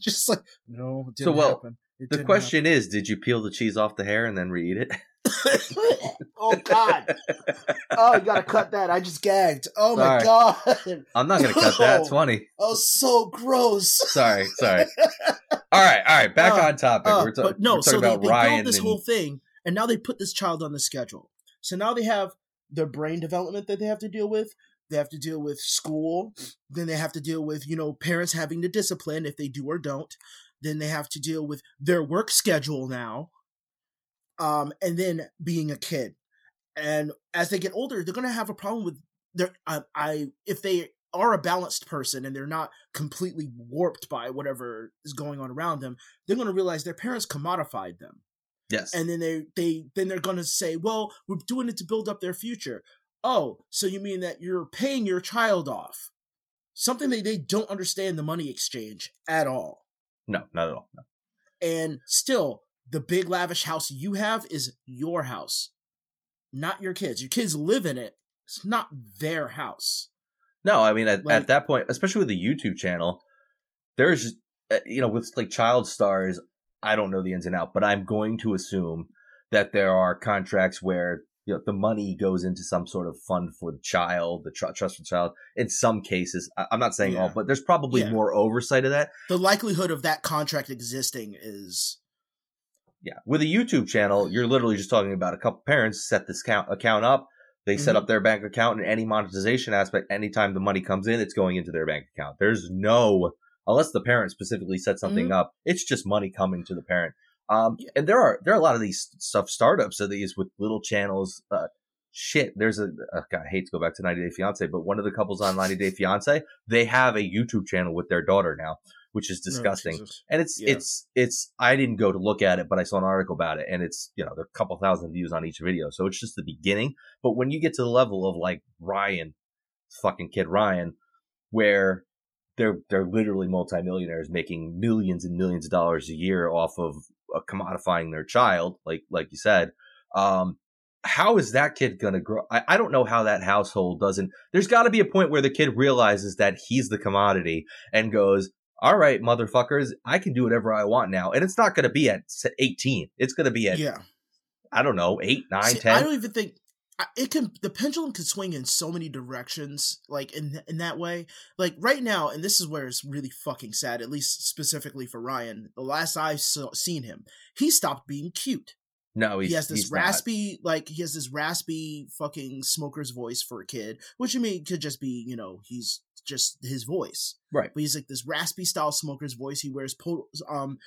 just like, no, it So, didn't well, happen. It the didn't question is, did you peel the cheese off the hair and then re-eat it? (laughs) oh, God. Oh, you got to cut that. I just gagged. Oh, my God. I'm not gonna cut that. Funny. Oh, so gross. Sorry, sorry. All All right, all right. Back Uh, on topic. Uh, we're, ta- but no, we're talking so they, about they Ryan. this and- whole thing, and now they put this child on the schedule. So now they have their brain development that they have to deal with. They have to deal with school. Then they have to deal with you know parents having to discipline if they do or don't. Then they have to deal with their work schedule now, um, and then being a kid. And as they get older, they're gonna have a problem with their. I, I if they are a balanced person and they're not completely warped by whatever is going on around them, they're going to realize their parents commodified them yes. and then they they then they're going to say well we're doing it to build up their future oh so you mean that you're paying your child off something that they don't understand the money exchange at all no, not at all. No. and still the big lavish house you have is your house not your kids your kids live in it it's not their house No, I mean at, Like- at that point, especially with the YouTube channel, there's uh, you know with like child stars, I don't know the ins and out, but I'm going to assume that there are contracts where you know the money goes into some sort of fund for the child, the tr- trust for the child. In some cases, I- I'm not saying all, but there's probably Yeah. more oversight of that. the likelihood of that contract existing is Yeah, with a YouTube channel, you're literally just talking about a couple parents set this account account up. They set Mhm. up their bank account, and any monetization aspect, anytime the money comes in, it's going into their bank account. There's no, unless the parent specifically set something up, it's just money coming to the parent. Um, and there are there are a lot of these stuff startups of these with little channels. Uh, shit, there's a uh, God, I hate to go back to 90 Day Fiance, but one of the couples on 90 Day Fiance, they have a YouTube channel with their daughter now, which is Oh, disgusting Jesus. and it's Yeah. it's it's i didn't go to look at it but i saw an article about it and it's you know there are a couple thousand views on each video so it's just the beginning but when you get to the level of like ryan fucking kid ryan where they're they're literally multimillionaires making millions and millions of dollars a year off of uh, commodifying their child like like you said um how is that kid gonna grow I, I don't know how that household doesn't there's got to be a point where the kid realizes that he's the commodity and goes all right, motherfuckers, I can do whatever I want now. And it's not going to be at 18. It's going to be at, yeah I don't know, 8, 9, See, 10. I don't even think it can. The pendulum can swing in so many directions, like in in that way. Like right now, and this is where it's really fucking sad. At least specifically for Ryan, the last I've so, seen him, he stopped being cute. no, he's, he has this he's not. raspy, like he has this raspy fucking smoker's voice for a kid, which I mean could just be, you know, he's just his voice. Right. But he's like this raspy style smoker's voice. He wears po- um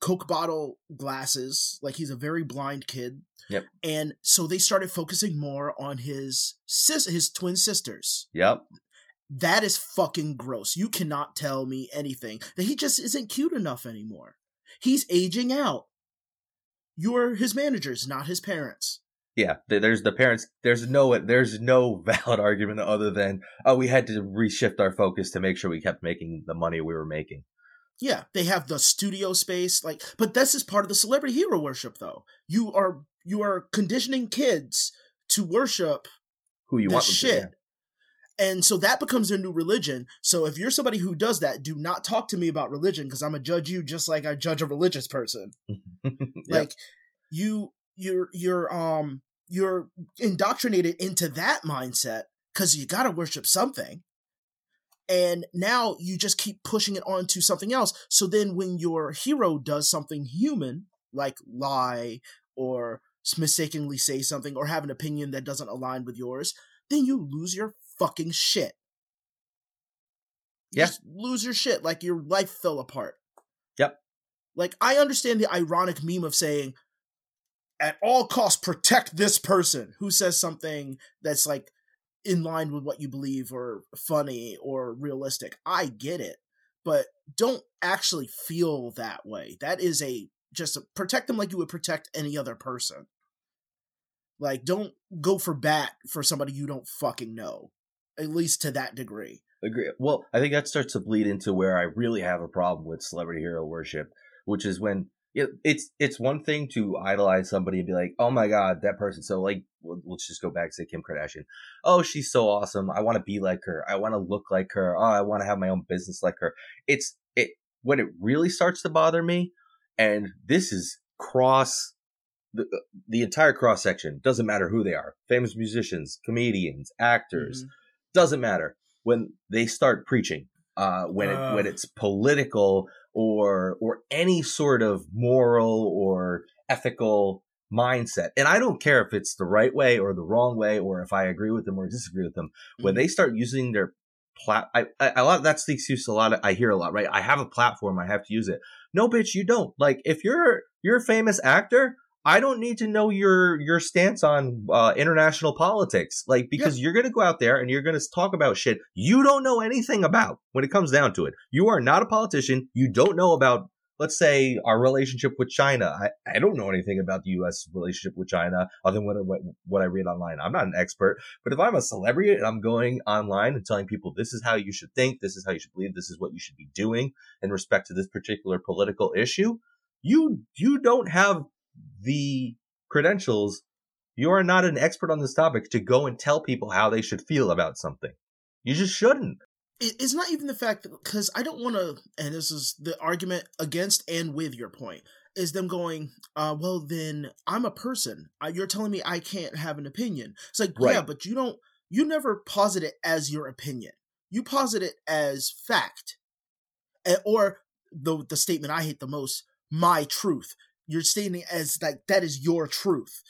Coke bottle glasses. Like he's a very blind kid. Yep. And so they started focusing more on his sis his twin sisters. Yep. That is fucking gross. You cannot tell me anything that he just isn't cute enough anymore. He's aging out. You're his managers, not his parents. Yeah. There's the parents. There's no, there's no (laughs) valid argument other than, oh, we had to reshift our focus to make sure we kept making the money we were making. Yeah, they have the studio space, like, but this is part of the celebrity hero worship, though. You are you are conditioning kids to worship Who you want them to, shit, and so that becomes their new religion. So if you're somebody who does that, do not talk to me about religion because I'm gonna judge you just like I judge a religious person. (laughs) Yep. Like you, you're you're um you're indoctrinated into that mindset because you gotta worship something and now you just keep pushing it on to something else so then when your hero does something human like lie or mistakenly say something or have an opinion that doesn't align with yours then you lose your fucking shit You Yeah. just lose your shit like your life fell apart Yep. like i understand the ironic meme of saying at all costs protect this person who says something that's like in line with what you believe or funny or realistic. I get it, but don't actually feel that way. That is a just a, protect them like you would protect any other person. Like don't go for bat for somebody you don't fucking know. At least to that degree. Agree. Well, I think that starts to bleed into where I really have a problem with celebrity hero worship, which is when it, it's it's one thing to idolize somebody and be like, oh my god, that person. So like, we'll- let's just go back to Kim Kardashian. Oh, she's so awesome. I want to be like her. I want to look like her. Oh, I want to have my own business like her. It's it when it really starts to bother me, and this is cross the the entire cross section. Doesn't matter who they are, famous musicians, comedians, actors Mhm. doesn't matter when they start preaching uh when it when it's political or or any sort of moral or ethical mindset. And I don't care if it's the right way or the wrong way, or if I agree with them or disagree with them. When Mhm. they start using their plat, I, I, a lot that's the excuse a lot. Of, I hear a lot, right? I have a platform, I have to use it. No, bitch, you don't. Like if you're you're a famous actor. I don't need to know your your stance on uh, international politics, like because you're gonna go out there and you're gonna talk about shit you don't know anything about. When it comes down to it, you are not a politician. You don't know about let's say our relationship with China. I, I don't know anything about the U.S. relationship with China other than what, what, what I read online. I'm not an expert, but if I'm a celebrity and I'm going online and telling people this is how you should think, this is how you should believe, this is what you should be doing in respect to this particular political issue, you you don't have the credentials. You are not an expert on this topic to go and tell people how they should feel about something. You just shouldn't. it's not even the fact because I don't want to, and this is the argument against and with your point, is them going, uh, well, then I'm a person. Uh, you're telling me I can't have an opinion. It's like, yeah, but you don't, you never posit it as your opinion. You posit it as fact. Eh, or the, the statement I hate the most, my truth. You're stating as like, that is your truth.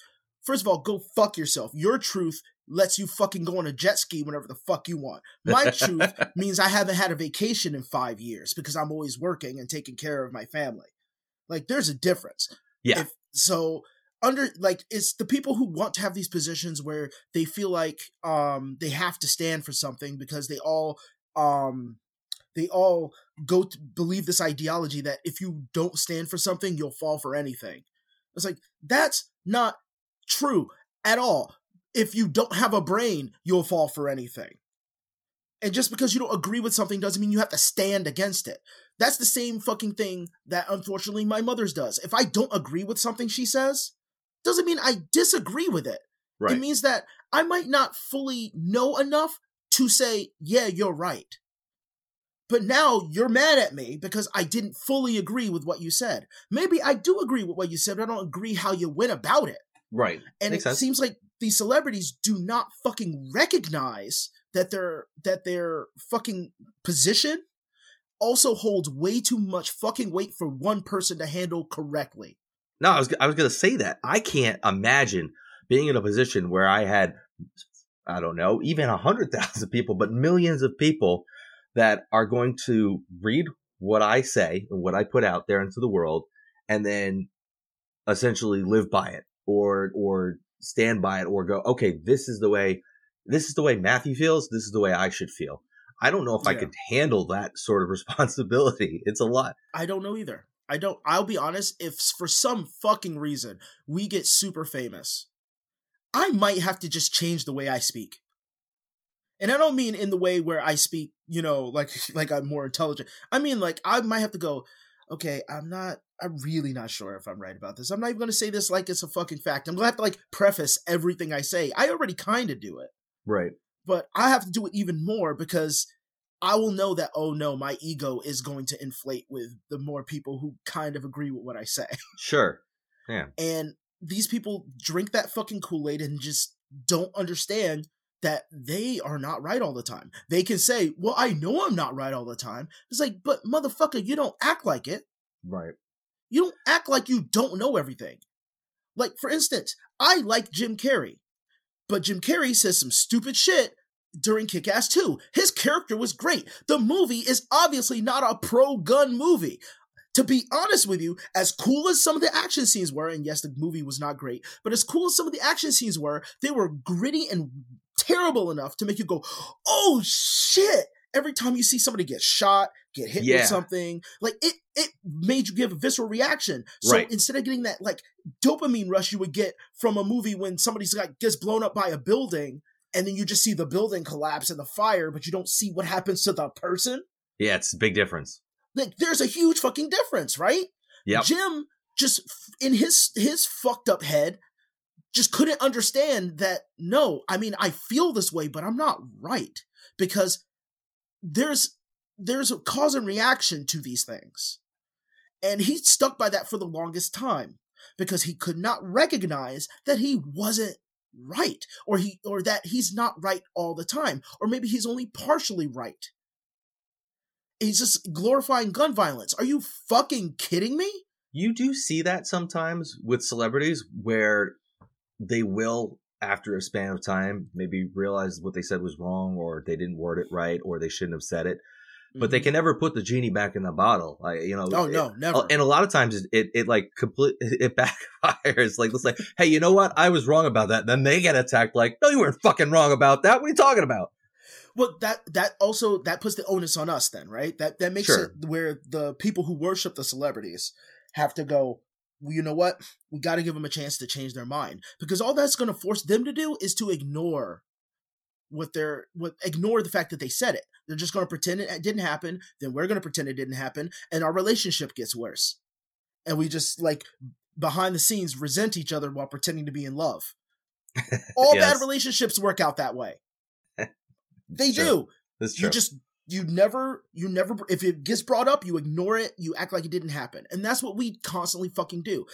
First of all, go fuck yourself. Your truth lets you fucking go on a jet ski whenever the fuck you want. My truth (laughs) means I haven't had a vacation in five years because I'm always working and taking care of my family. Like, there's a difference. Yeah. If, so under like it's the people who want to have these positions where they feel like um they have to stand for something because they all um they all go to believe this ideology that if you don't stand for something you'll fall for anything. It's like that's not true at all. If you don't have a brain you'll fall for anything. And just because you don't agree with something doesn't mean you have to stand against it. That's the same fucking thing that unfortunately my mother's does. If i don't agree with something she says doesn't mean i disagree with it. Right. it means that I might not fully know enough to say, yeah, you're right. But now you're mad at me because I didn't fully agree with what you said. Maybe I do agree with what you said, but I don't agree how you went about it. right. And Makes it sense. seems like these celebrities do not fucking recognize that their that their fucking position also holds way too much fucking weight for one person to handle correctly. No, I was I was gonna say that. I can't imagine being in a position where I had I don't know, even a hundred thousand people, but millions of people that are going to read what I say and what I put out there into the world and then essentially live by it or or stand by it or go, okay, this is the way this is the way Matthew feels, this is the way I should feel. I don't know if I could handle that sort of (laughs) responsibility. It's a lot. I don't know either. I don't. I'll be honest. If for some fucking reason we get super famous, I might have to just change the way I speak. And I don't mean in the way where I speak, you know, like (laughs) like I'm more intelligent. I mean like I might have to go. Okay, I'm not. I'm really not sure if I'm right about this. I'm not even going to say this like it's a fucking fact. I'm going to have to like preface everything I say. I already kind of do it Right. but I have to do it even more because I will know that oh no, my ego is going to inflate with the more people who kind of agree with what I say. (laughs) Sure. Yeah. And these people drink that fucking Kool-Aid and just don't understand that they are not right all the time. They can say, "Well, I know I'm not right all the time." It's like, "But motherfucker, you don't act like it. Right. You don't act like you don't know everything." Like for instance, I like Jim Carrey. But Jim Carrey says some stupid shit during Kick Ass 2. His character was great. The movie is obviously not a pro gun movie. To be honest with you, as cool as some of the action scenes were, and yes, the movie was not great, but as cool as some of the action scenes were, they were gritty and terrible enough to make you go, oh shit! Every time you see somebody get shot, get hit Yeah. with something, like it, it made you give a visceral reaction. So Right. instead of getting that like dopamine rush you would get from a movie when somebody's got gets blown up by a building and then you just see the building collapse and the fire but you don't see what happens to the person Yeah, it's a big difference. like there's a huge fucking difference right Yeah. jim just in his his fucked up head just couldn't understand that no i mean i feel this way but i'm not right because there's there's a cause and reaction to these things and he stuck by that for the longest time because he could not recognize that he wasn't right or he or that he's not right all the time or maybe he's only partially right he's just glorifying gun violence. Are you fucking kidding me? You do see that sometimes with celebrities where they will, after a span of time, maybe realize what they said was wrong or they didn't word it right or they shouldn't have said it. But they Mhm. can never put the genie back in the bottle. Like you know, Oh it- no, never. and a lot of times it, it, it like complete (laughs) it backfires. Like let's say, hey, you know what? I was wrong about that. Then they get attacked. Like, no, you weren't fucking wrong about that. What are you talking about? Well, that that also that puts the onus on us then, right? That that makes Sure. it where the people who worship the celebrities have to go. Well, you know what? We got to give them a chance to change their mind because all that's going to force them to do is to ignore what they're what ignore the fact that they said it. They're just going to pretend it didn't happen. Then we're going to pretend it didn't happen, and our relationship gets worse. And we just like behind the scenes resent each other while pretending to be in love. (laughs) All Yes. bad relationships work out that way. (laughs) They Sure. do That's true. you just you never you never if it gets brought up you ignore it you act like it didn't happen. And that's what we constantly fucking do.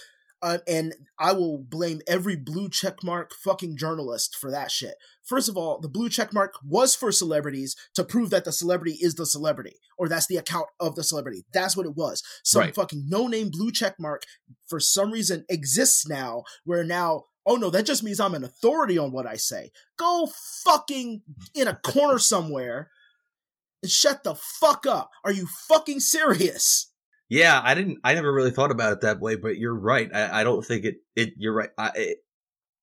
Uh, and i will blame every blue checkmark fucking journalist for that shit. First of all the blue checkmark was for celebrities to prove that the celebrity is the celebrity or that's the account of the celebrity. That's what it was. Some Right. fucking no-name blue checkmark for some reason exists now where now oh no that just means i'm an authority on what i say. Go fucking in a corner somewhere and shut the fuck up. Are you fucking serious? Yeah, I didn't. I never really thought about it that way, but you're right. I, I don't think it. It. You're right. I. It,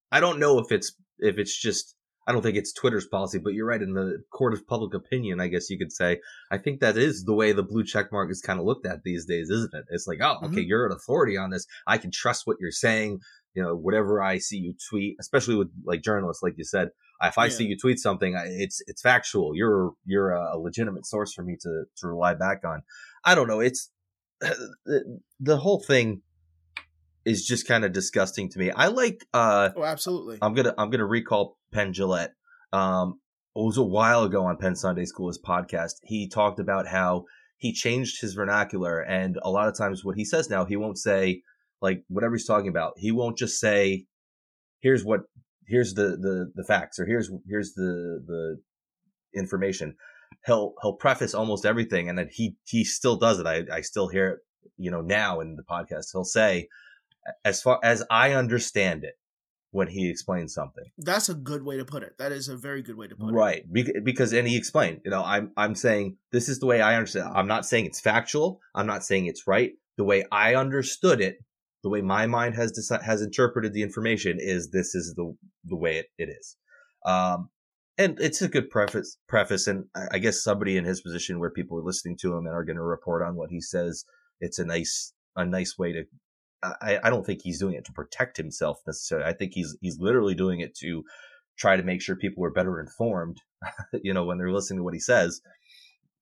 I don't know if it's if it's just. I don't think it's Twitter's policy, but you're right. In the court of public opinion, I guess you could say. I think that is the way the blue check mark is kind of looked at these days, isn't it? It's like, oh, mm-hmm. okay, you're an authority on this. I can trust what you're saying. You know, whatever I see you tweet, especially with like journalists, like you said. If I Yeah. see you tweet something, it's it's factual. You're you're a, legitimate source for me to to rely back on. I don't know. It's (clears throat) the, the whole thing is just kind of disgusting to me. I like uh Oh, absolutely. I'm gonna I'm gonna recall Penn Jillette. Um it was a while ago on Penn Sunday School's podcast. He talked about how he changed his vernacular and a lot of times what he says now, he won't say like whatever he's talking about. He won't just say here's what here's the the the facts or here's here's the the information. He'll he'll preface almost everything and then he he still does it. I I still hear it, you know, now in the podcast. He'll say as far as I understand it when he explains something. That's a good way to put it. That is a very good way to put it. Right. Because, and he explained, you know, I'm, I'm saying this is the way I understand. it. I'm not saying it's factual. I'm not saying it's right. The way I understood it, the way my mind has deci- has interpreted the information is this is the, the way it, it is. Um, and it's a good preface, preface. And I, guess somebody in his position where people are listening to him and are going to report on what he says, it's a nice, a nice way to, I, I don't think he's doing it to protect himself necessarily. I think he's, he's literally doing it to try to make sure people are better informed, (laughs) you know, when they're listening to what he says.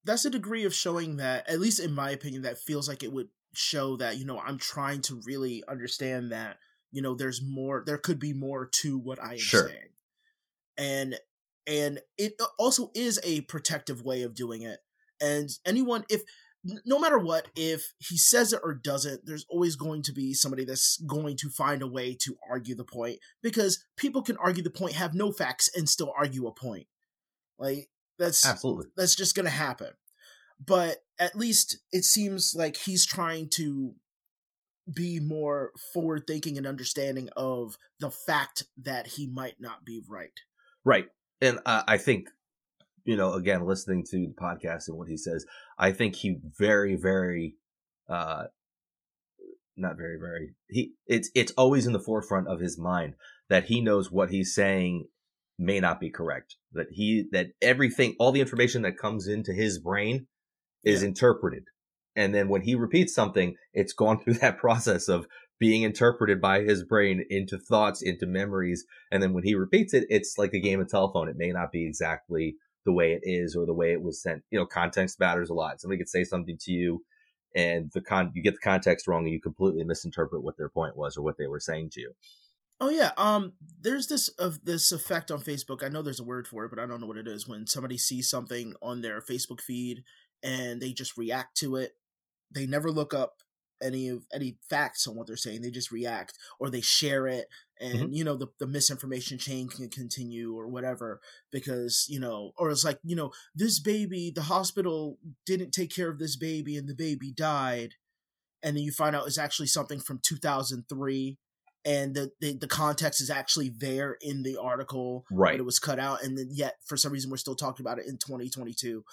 That's a degree of showing that, at least in my opinion, that feels like it would show that, you know, I'm trying to really understand that, you know, there's more, there could be more to what I am Sure. saying. And, and it uh, also is a protective way of doing it. And anyone, if, no matter what, if he says it or doesn't, there's always going to be somebody that's going to find a way to argue the point because people can argue the point, have no facts, and still argue a point. Like, that's Absolutely. that's just going to happen. But at least it seems like he's trying to be more forward thinking and understanding of the fact that he might not be right. Right. And uh, I think, you know, again, listening to the podcast and what he says, I think he very, very, uh, not very, very, he, it's, it's always in the forefront of his mind that he knows what he's saying may not be correct. That he, that everything, all the information that comes into his brain is Yeah. interpreted. And then when he repeats something, it's gone (laughs) through that process of being interpreted by his brain into thoughts, into memories. And then when he repeats it, it's like a game of telephone. It may not be exactly the way it is or the way it was sent. You know, context matters a lot. Somebody could say something to you and the con, you get the context wrong and you completely misinterpret what their point was or what they were saying to you. Oh yeah, um there's this of this effect on Facebook. I know there's a word for it, but I don't know what it is when somebody sees something on their Facebook feed and they just react to it. They never look up any of any facts on what they're saying. They just react or they share it mm-hmm. and you know the, the misinformation chain can continue or whatever because you know or it's like you know this baby the hospital didn't take care of this baby and the baby died and then you find out it's actually something from 2003 and the, the, the context is actually there in the article Right. but it was cut out and then yet for some reason we're still talking about it in 2022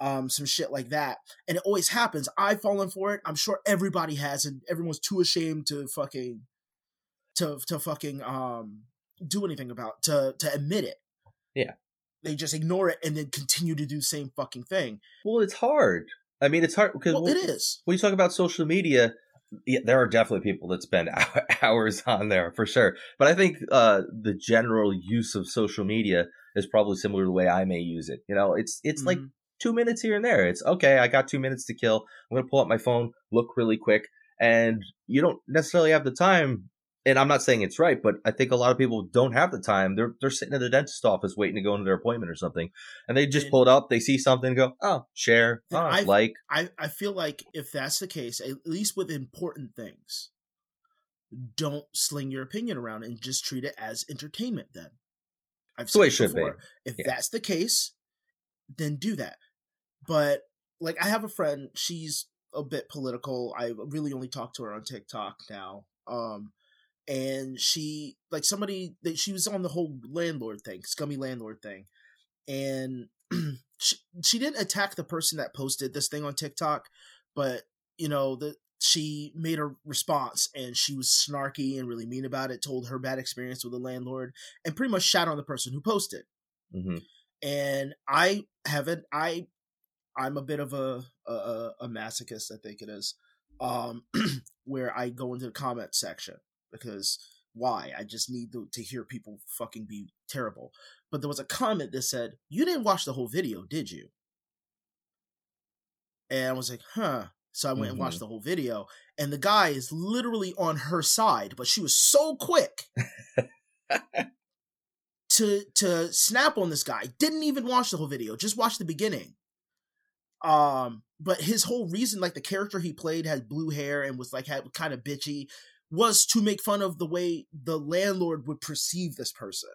um some shit like that and it always happens i've fallen for it i'm sure everybody has and everyone's too ashamed to fucking to to fucking um do anything about to to admit it Yeah. they just ignore it and then continue to do the same fucking thing Well, it's hard. I mean, it's hard because well it is when you talk about social media, yeah, there are definitely people that spend (laughs) hours on there for sure. But I think uh, the general use of social media is probably similar to the way I may use it. You know, it's it's like Mhm. Two minutes here and there. It's okay. I got two minutes to kill. I'm gonna pull up my phone, look really quick, and you don't necessarily have the time. And I'm not saying it's right, but I think a lot of people don't have the time. They're they're sitting in the dentist office waiting to go into their appointment or something, and they just And- pull it up. They see something, go, oh, share, oh, I- like, I, I feel like if that's the case, at least with important things, don't sling your opinion around and just treat it as entertainment then. I've That's the way said it should be. before, If Yeah. that's the case, then do that. But like I have a friend, she's a bit political. I really only talk to her on TikTok now. Um and she like somebody that she was on the whole landlord thing, scummy landlord thing. And (clears throat) she, she didn't attack the person that posted this thing on TikTok, but you know, the she made a response and she was snarky and really mean about it, told her bad experience with the landlord, and pretty much shat on the person who posted. hmm And I haven't I I'm a bit of a a, a- masochist, I think it is. Um (clears throat) where I go into the comment section because why? I just need to, to hear people fucking be terrible. But there was a comment that said, "You didn't watch the whole video, did you?" And I was like, "Huh." So I went and watched the whole video, and the guy is literally on her side, but she was so quick (laughs) to to snap on this guy. Didn't even watch the whole video, just watched the beginning. Um, but his whole reason, like the character he played, had blue hair and was like had kind of bitchy, was to make fun of the way the landlord would perceive this person.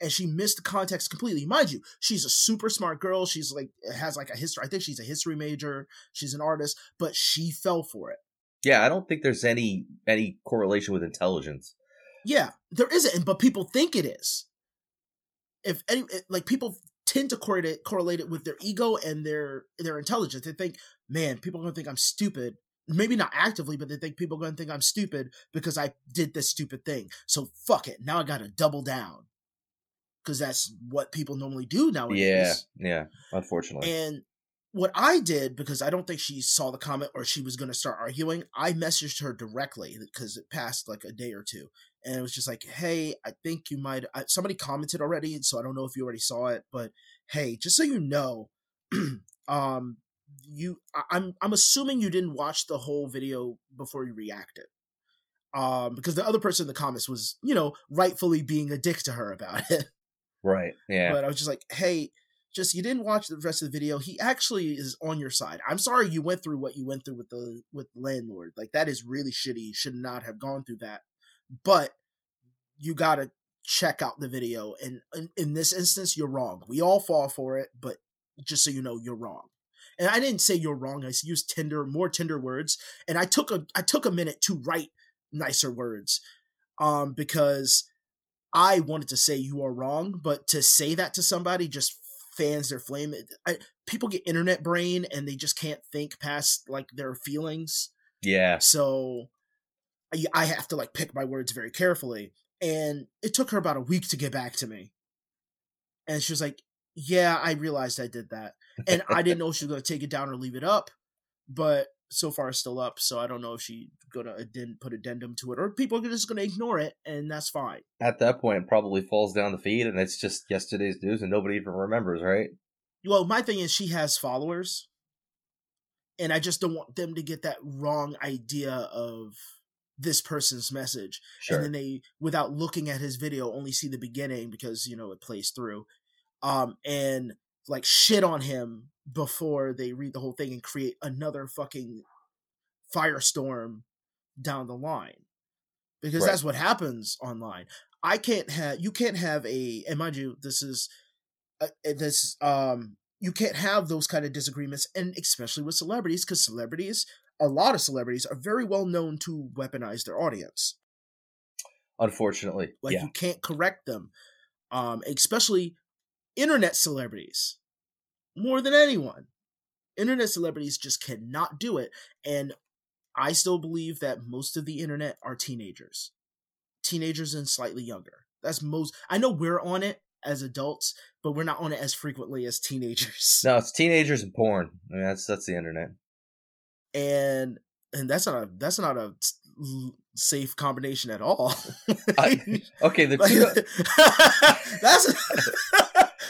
And she missed the context completely. Mind you, she's a super smart girl. She's like has like a history. I think she's a history major. She's an artist, but she fell for it. Yeah, I don't think there's any any correlation with intelligence. Yeah, there isn't, but people think it is. If any, like people tend to correlate it, correlate it with their ego and their their intelligence. They think, man, people are gonna think I'm stupid. Maybe not actively, but they think people are gonna think I'm stupid because I did this stupid thing. So fuck it. Now I gotta double down because that's what people normally do nowadays. Yeah, yeah. Unfortunately, And what I did, because I don't think she saw the comment or she was going to start arguing, I messaged her directly because it passed like a day or two. And it was just like, hey, I think you might. I, somebody commented already, so I don't know if you already saw it, but hey, just so you know, (clears throat) um, you, I, I'm, I'm assuming you didn't watch the whole video before you reacted, um, because the other person in the comments was, you know, rightfully being a dick to her about (laughs) it. right? Yeah, But I was just like, hey, just you didn't watch the rest of the video. He actually is on your side. I'm sorry you went through what you went through with the with the landlord. Like that is really shitty. You should not have gone through that. But you gotta check out the video. And in, in this instance, you're wrong. We all fall for it, but just so you know, you're wrong. And I didn't say you're wrong. I used tender, more tender words. And I took a I took a minute to write nicer words, um, because I wanted to say you are wrong, but to say that to somebody just fans their flame. I, people get internet brain and they just can't think past like their feelings. yeah. So I, I have to like pick my words very carefully. And it took her about a week to get back to me. And she was like, Yeah, I realized I did that. And I didn't know if she was going to take it down or leave it up. But so far it's still up. So I don't know if she gonna addend- put addendum to it or people are just to ignore it. And that's fine. At that point, it probably falls down the feed, and it's just yesterday's news, and nobody even remembers, right? well my thing is she has followers and i just don't want them to get that wrong idea of this person's message Sure. and then they without looking at his video only see the beginning because you know it plays through um and like shit on him before they read the whole thing and create another fucking firestorm down the line because Right. that's what happens online. I can't have you can't have a and mind you this is uh, this um you can't have those kind of disagreements and especially with celebrities because celebrities a lot of celebrities are very well known to weaponize their audience Unfortunately, like yeah, you can't correct them um especially internet celebrities more than anyone internet celebrities just cannot do it and i still believe that most of the internet are teenagers teenagers and slightly younger that's most i know we're on it as adults but we're not on it as frequently as teenagers (laughs) no, it's teenagers and porn. I mean, that's that's the internet. and and that's not a that's not a safe combination at all I- (laughs) Okay, the two. (laughs) that's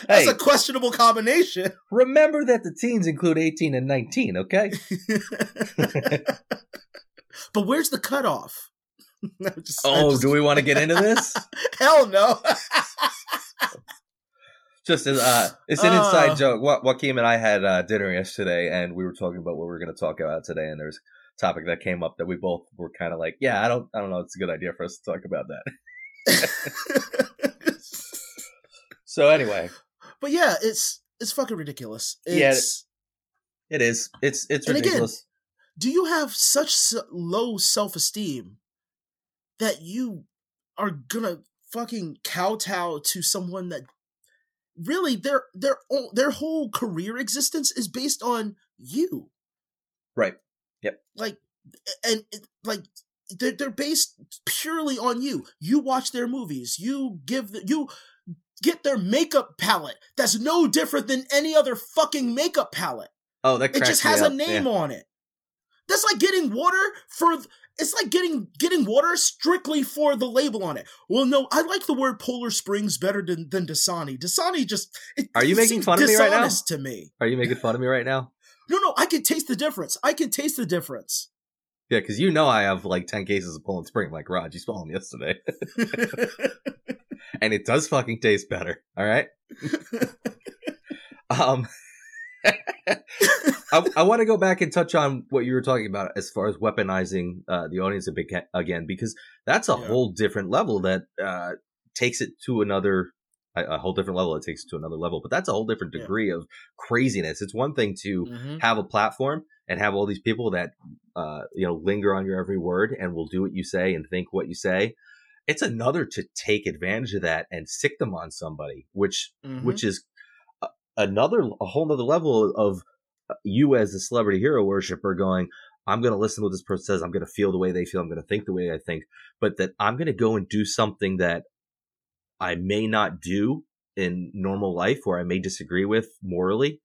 that's Hey. a questionable combination. (laughs) remember that the teens include eighteen and nineteen. Okay, (laughs) but where's the cutoff? (laughs) Just- Oh, just- do we want to get into this? Hell no. Just as uh, it's an inside Uh. joke. Wa- Joaquin and I had uh, dinner yesterday, and we were talking about what we were going to talk about today. And there's a topic that came up that we both were kind of like, "Yeah, I don't, I don't know. It's a good idea for us to talk about that." So anyway, but yeah, it's it's fucking ridiculous. Yeah, It's, it is. It's it's And again, ridiculous. do you have such s- low self esteem that you are gonna fucking kowtow to someone that really their their their whole career existence is based on you? right. Yep. like and like they're, they're based purely on you you watch their movies you give the, you get their makeup palette that's no different than any other fucking makeup palette Oh, that it just has a name Yeah. on it that's like getting water for th- it's like getting getting water strictly for the label on it. Well, no, I like the word Poland Springs better than than Dasani. Dasani just it Are you making fun of me right now? To me, Are you making fun of me right now? (laughs) no, no, I can taste the difference. I can taste the difference. Yeah, because you know I have like ten cases of Poland Spring, like Rod. You saw them yesterday, (laughs) and it does fucking taste better. All right. (laughs) Um, (laughs) I, I want to go back and touch on what you were talking about as far as weaponizing uh, the audience again, because that's a Yeah. whole different level that uh, takes it to another a, whole different level. It takes it to another level, but that's a whole different Yeah. degree of craziness. It's one thing to Mhm. have a platform and have all these people that uh, you know linger on your every word and will do what you say and think what you say. It's another to take advantage of that and sick them on somebody, which Mhm. which is a- another a whole nother level of uh, you as a celebrity hero worshiper going i'm going to listen to what this person says i'm going to feel the way they feel i'm going to think the way i think but that i'm going to go and do something that i may not do in normal life or i may disagree with morally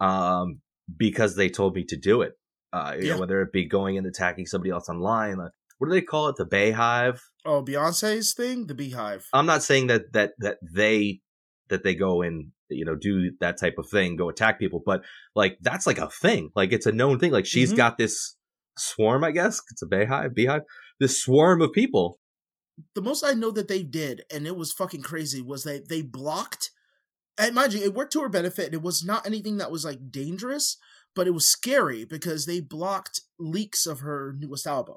um, because they told me to do it uh, you Yeah. know, whether it be going and attacking somebody else online uh, what do they call it the Beyhive Oh, Beyonce's thing, the Beehive. I'm not saying that that that they that they go and you know do that type of thing, go attack people, but like that's like a thing. Like it's a known thing. Like she's Mhm. got this swarm, I guess it's a beehive, beehive, this swarm of people. The most I know that they did, and it was fucking crazy, was that they blocked. And mind you, it worked to her benefit. It was not anything that was like dangerous, but it was scary because they blocked leaks of her newest album.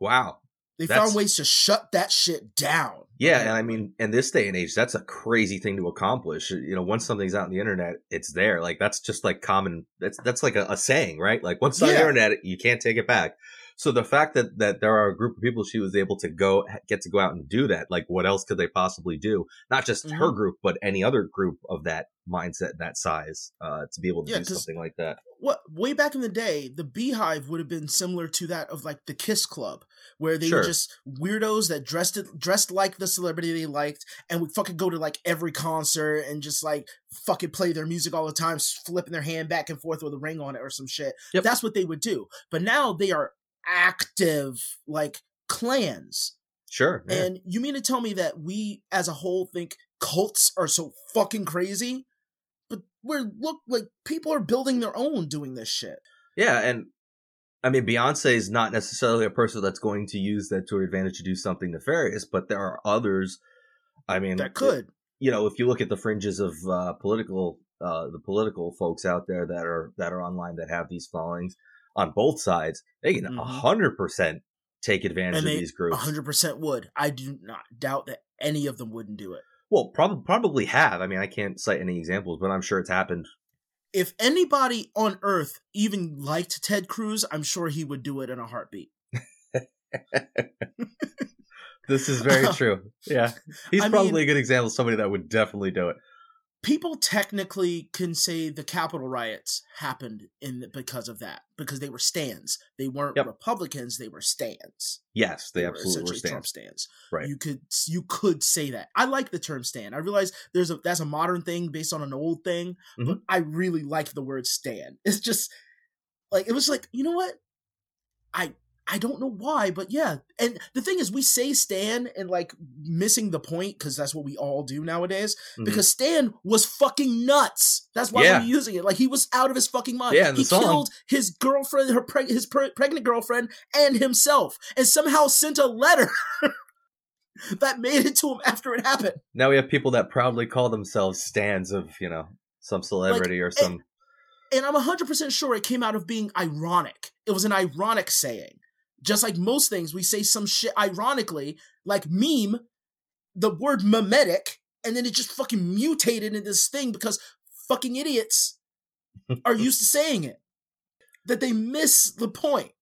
Wow. They That's- found ways to shut that shit down. Yeah, and I mean, in this day and age, that's a crazy thing to accomplish. You know, once something's out on the internet, it's there. Like that's just like common. That's that's like a, a saying, right? Like once it's on the Yeah. internet, you can't take it back. So the fact that that there are a group of people she was able to go get to go out and do that, like what else could they possibly do? Not just her Mhm. group, but any other group of that mindset, that size, uh, to be able to Yeah, do something like that. what way back in the day, the Beehive would have been similar to that of like the Kiss Club, where they Sure. were just weirdos that dressed dressed like the celebrity they liked, and would fucking go to like every concert and just like fucking play their music all the time, flipping their hand back and forth with a ring on it or some shit. Yep. That's what they would do. But now they are active like clans. Sure. yeah. And you mean to tell me that we as a whole think cults are so fucking crazy? But we're look like people are building their own doing this shit. Yeah, and I mean Beyonce is not necessarily a person that's going to use that to her advantage to do something nefarious, but there are others. I mean, That could. You know, if you look at the fringes of uh, political, uh, the political folks out there that are that are online that have these followings, on both sides, they can a Mhm. hundred percent take advantage And of these groups. 100% would. I do not doubt that any of them wouldn't do it. Well, probably probably have. I mean, I can't cite any examples, but I'm sure it's happened. If anybody on earth even liked Ted Cruz, I'm sure he would do it in a heartbeat. (laughs) This is very (laughs) true. Yeah, he's I probably mean- a good example of somebody that would definitely do it. People technically can say the Capitol riots happened in the, because of that, because they were stans. They weren't Yep. Republicans; they were stans. Yes, they were absolutely were Trump stans. stans. Right. You could you could say that. I like the term stan. I realize there's a that's a modern thing based on an old thing, Mm-hmm. but I really like the word stan. It's just like it was like you know what I I don't know why, but yeah. And the thing is, we say Stan and like missing the point because that's what we all do nowadays. Mhm. Because Stan was fucking nuts. That's why Yeah. we're using it. Like he was out of his fucking mind. Yeah, he song. killed his girlfriend, her preg- his pre- pregnant girlfriend, and himself, and somehow sent a letter (laughs) that made it to him after it happened. Now we have people that proudly call themselves stans of you know some celebrity or some. and I'm 100% sure it came out of being ironic. It was an ironic saying. Just like most things, we say some shit ironically, like meme, the word memetic, and then it just fucking mutated into this thing because fucking idiots (laughs) are used to saying it. That they miss the point.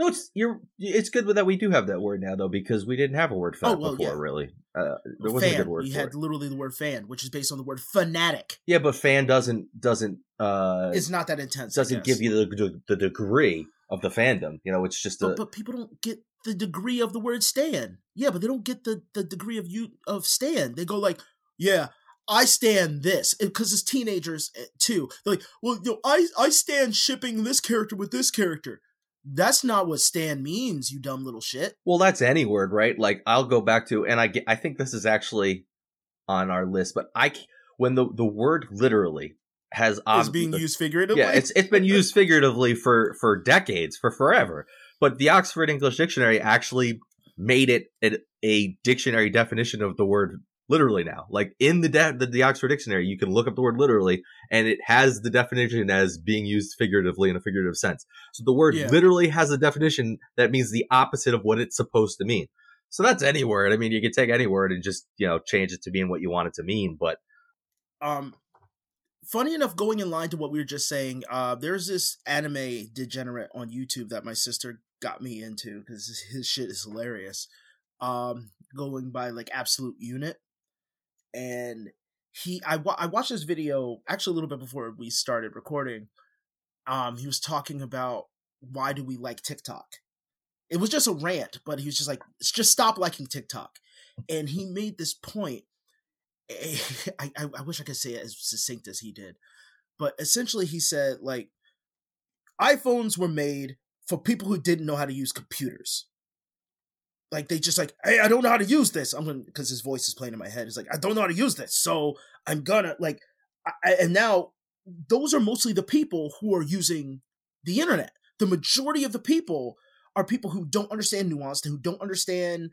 No, it's you're. It's good that we do have that word now though because we didn't have a word for that Oh, well, before. yeah. Really, uh, there wasn't fan. a good word we for had it. literally the word fan, which is based on the word fanatic. Yeah, but fan doesn't doesn't uh It's not that intense. Doesn't give you the, the the degree of the fandom. You know, it's just a But, but people don't get the degree of the word "stan." Yeah, but they don't get the, the degree of you of "stan." They go like, yeah, I stan this because it's teenagers eh, too. They're like, well, yo, I I stan shipping this character with this character. That's not what "stan" means, you dumb little shit. Well, that's any word, right? Like I'll go back to, and I get, I think this is actually on our list, but I when the the word literally has ob- being used figuratively. yeah, it's it's been used figuratively for for decades, for forever. But the Oxford English Dictionary actually made it a, a dictionary definition of the word literally now. Like in the, de- the the Oxford Dictionary, you can look up the word literally, and it has the definition as being used figuratively in a figurative sense. So the word Yeah. literally has a definition that means the opposite of what it's supposed to mean. So that's any word. I mean, you can take any word and just you know change it to mean what you want it to mean. But um funny enough going in line to what we were just saying uh there's this anime degenerate on youtube that my sister got me into because (laughs) his shit is hilarious. Um going by like absolute unit. And he I, I watched this video actually a little bit before we started recording. Um he was talking about why do we like tiktok? It was just a rant but he was just like just stop liking tiktok. And he made this point (laughs) I, I, wish I could say it as succinct as he did, but essentially he said like iPhones were made for people who didn't know how to use computers. Like they just like, hey, I don't know how to use this. I'm gonna because his voice is playing in my head. It's like I don't know how to use this, so I'm gonna like, I- and now those are mostly the people who are using the internet. The majority of the people are people who don't understand nuance, who don't understand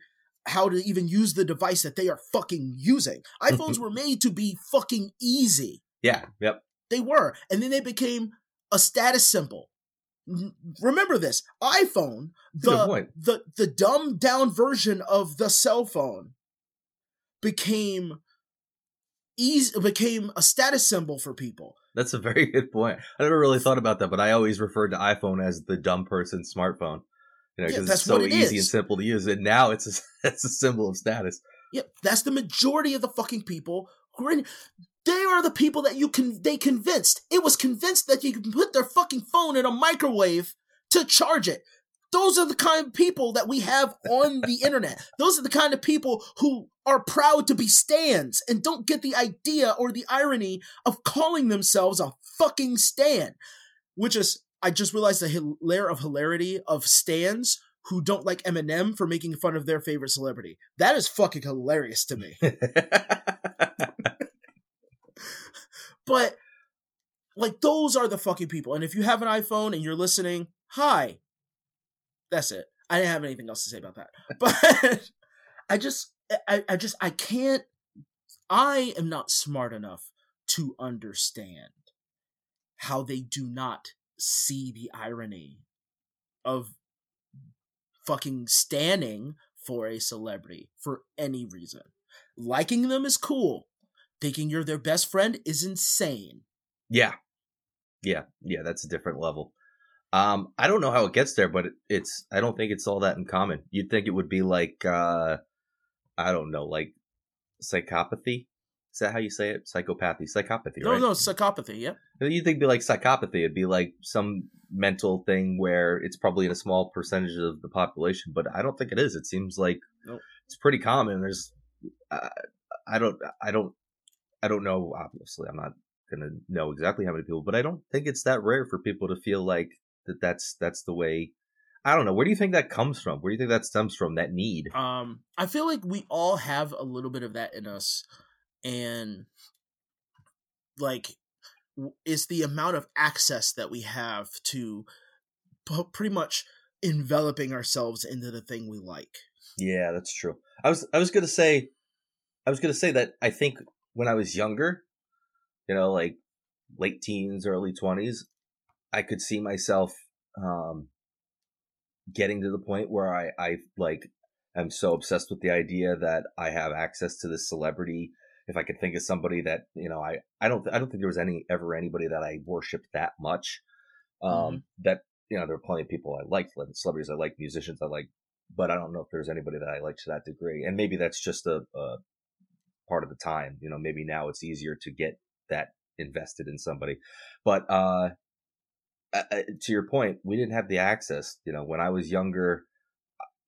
how to even use the device that they are fucking using. Mm-hmm. iPhones were made to be fucking easy. yeah, yep. They were. And then they became a status symbol. Remember this iPhone, That's a good the, the, the dumbed down version of the cell phone, became easy, became a status symbol for people. That's a very (laughs) good point. I never really thought about that, but I always referred to iPhone as the dumb person smartphone. You know, Yeah, because that's it's so what it easy is. and simple to use. And now it's a, (laughs) it's a symbol of status. Yep, that's the majority of the fucking people who are in. They are the people that you can. They convinced. It was convinced that you can put their fucking phone in a microwave to charge it. Those are the kind of people that we have on the (laughs) internet. Those are the kind of people who are proud to be stans and don't get the idea or the irony of calling themselves a fucking stan, Which is, I just realized the hil- layer of hilarity of stans who don't like Eminem for making fun of their favorite celebrity. That is fucking hilarious to me. (laughs) But like those are the fucking people. And if you have an iPhone and you're listening, hi. That's it. I didn't have anything else to say about that. (laughs) But I just I, I just I can't I am not smart enough to understand how they do not see the irony of fucking stanning for a celebrity for any reason. Liking them is cool. Thinking you're their best friend is insane. Yeah. Yeah. Yeah. That's a different level. Um, I don't know how it gets there, but it, it's, I don't think it's all that in common. You'd think it would be like, uh, I don't know, like psychopathy. Is that how you say it? Psychopathy, psychopathy, No, right? no, psychopathy. Yep. You'd think it'd be like psychopathy. It'd be like some mental thing where it's probably in a small percentage of the population, but I don't think it is. It seems like Nope. it's pretty common. There's, uh, I don't, I don't, I don't know. Obviously, I'm not gonna know exactly how many people, but I don't think it's that rare for people to feel like that. That's that's the way. I don't know. Where do you think that comes from? Where do you think that stems from? That need? Um, I feel like we all have a little bit of that in us, and like it's the amount of access that we have to pretty much enveloping ourselves into the thing we like. Yeah, that's true. I was I was gonna say I was gonna say that I think when I was younger, you know, like late teens, early twenties, I could see myself um getting to the point where I, I like am so obsessed with the idea that I have access to this celebrity. If I could think of somebody that, you know, I, I don't I don't think there was any ever anybody that I worshipped that much. Um Mhm. that you know, there were plenty of people I liked, like celebrities I like, musicians I like, but I don't know if there's anybody that I like to that degree. And maybe that's just a, a part of the time. You know, maybe now it's easier to get that invested in somebody. But uh, to your point, we didn't have the access. You know, when I was younger,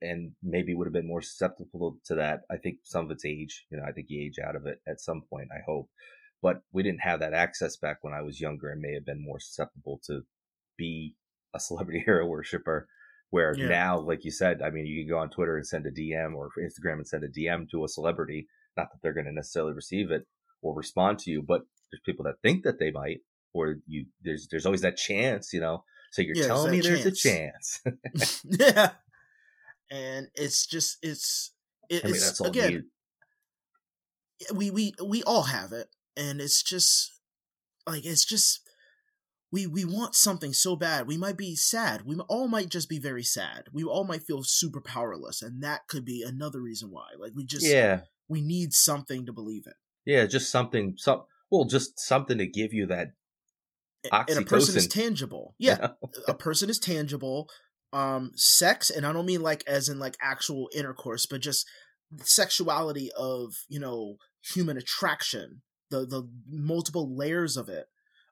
and maybe would have been more susceptible to that. I think some of it's age. You know, I think you age out of it at some point. I hope, but we didn't have that access back when I was younger, and may have been more susceptible to be a (laughs) celebrity hero worshiper. Where Yeah. now, like you said, I mean, you can go on Twitter and send a DM or Instagram and send a DM to a celebrity. Not that they're going to necessarily receive it or respond to you, but there's people that think that they might, or you there's there's always that chance, you know. So you're Yeah, telling me that there's a chance. (laughs) yeah, and it's just it's it, I mean, it's that's all again we we we all have it and it's just like it's just we we want something so bad we might be sad we all might just be very sad we all might feel super powerless and that could be another reason why like we just Yeah, we need something to believe in. Yeah, just something, some well, just something to give you that. A- and a person is tangible (laughs) yeah a person is tangible um sex and i don't mean like as in like actual intercourse but just sexuality of you know human attraction the the multiple layers of it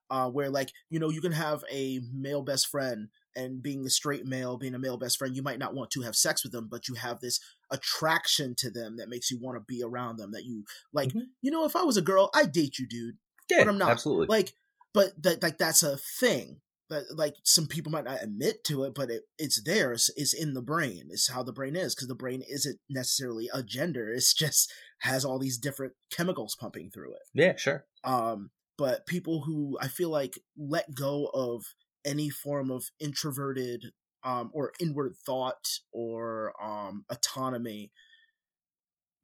uh where like you know you can have a male best friend and being a straight male being a male best friend you might not want to have sex with them but you have this attraction to them that makes you want to be around them that you like Mhm. you know if i was a girl i'd date you dude Yeah, but I'm not. absolutely. like but that like that's a thing that like some people might not admit to it but it, it's there it's, it's in the brain it's how the brain is because the brain isn't necessarily a gender (laughs) it's just has all these different chemicals pumping through it yeah, sure. um but people who i feel like let go of any form of introverted um or inward thought or um autonomy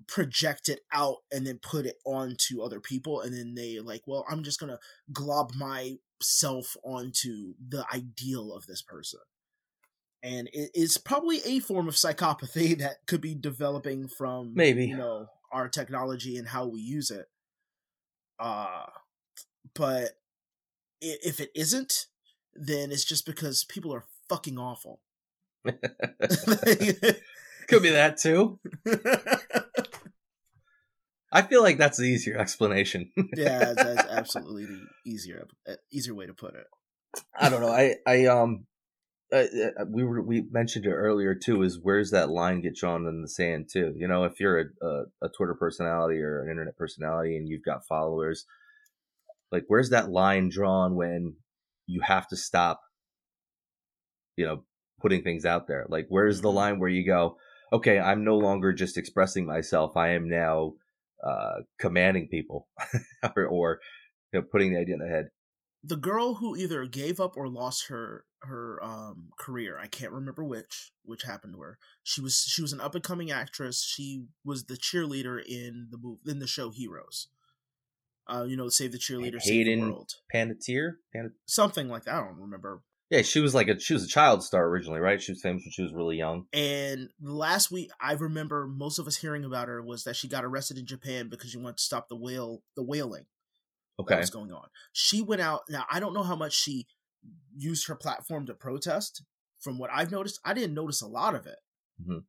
project it out and then put it onto other people and then they like well i'm just gonna glob myself onto the ideal of this person and it is probably a form of psychopathy (laughs) that could be developing from Maybe. you know our technology and how we use it uh but if it isn't then it's just because people are fucking awful (laughs) Could be that too. (laughs) I feel like that's the easier explanation. yeah that's (laughs) absolutely the easier uh, easier way to put it I don't know. I I um uh, uh, we were we mentioned it earlier too. Is where's that line get drawn in the sand too? You know, if you're a, a a Twitter personality or an internet personality and you've got followers, like where's that line drawn when you have to stop? You know, putting things out there. Like where's the Mhm. line where you go, okay, I'm no longer just expressing myself. I am now uh commanding people (laughs) or, or you know putting the idea in their head. the girl who either gave up or lost her her um career i can't remember which which happened to her. She was she was an up and coming actress. She was the cheerleader in the move in the show heroes. Uh you know save the cheerleader save the Hayden- world. Panettiere, Pan- something like that i don't remember Yeah, she was like a she was a child star originally, right? She was famous when she was really young. And last week, I remember most of us hearing about her was that she got arrested in Japan because she wanted to stop the whale, the whaling that Okay. was going on. She went out. Now I don't know how much she used her platform to protest. From what I've noticed, I didn't notice a lot of it. Mhm.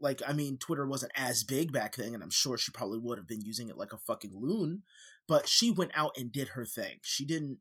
Like, I mean, Twitter wasn't as big back then, and I'm sure she probably would have been using it like a fucking loon. But she went out and did her thing. She didn't.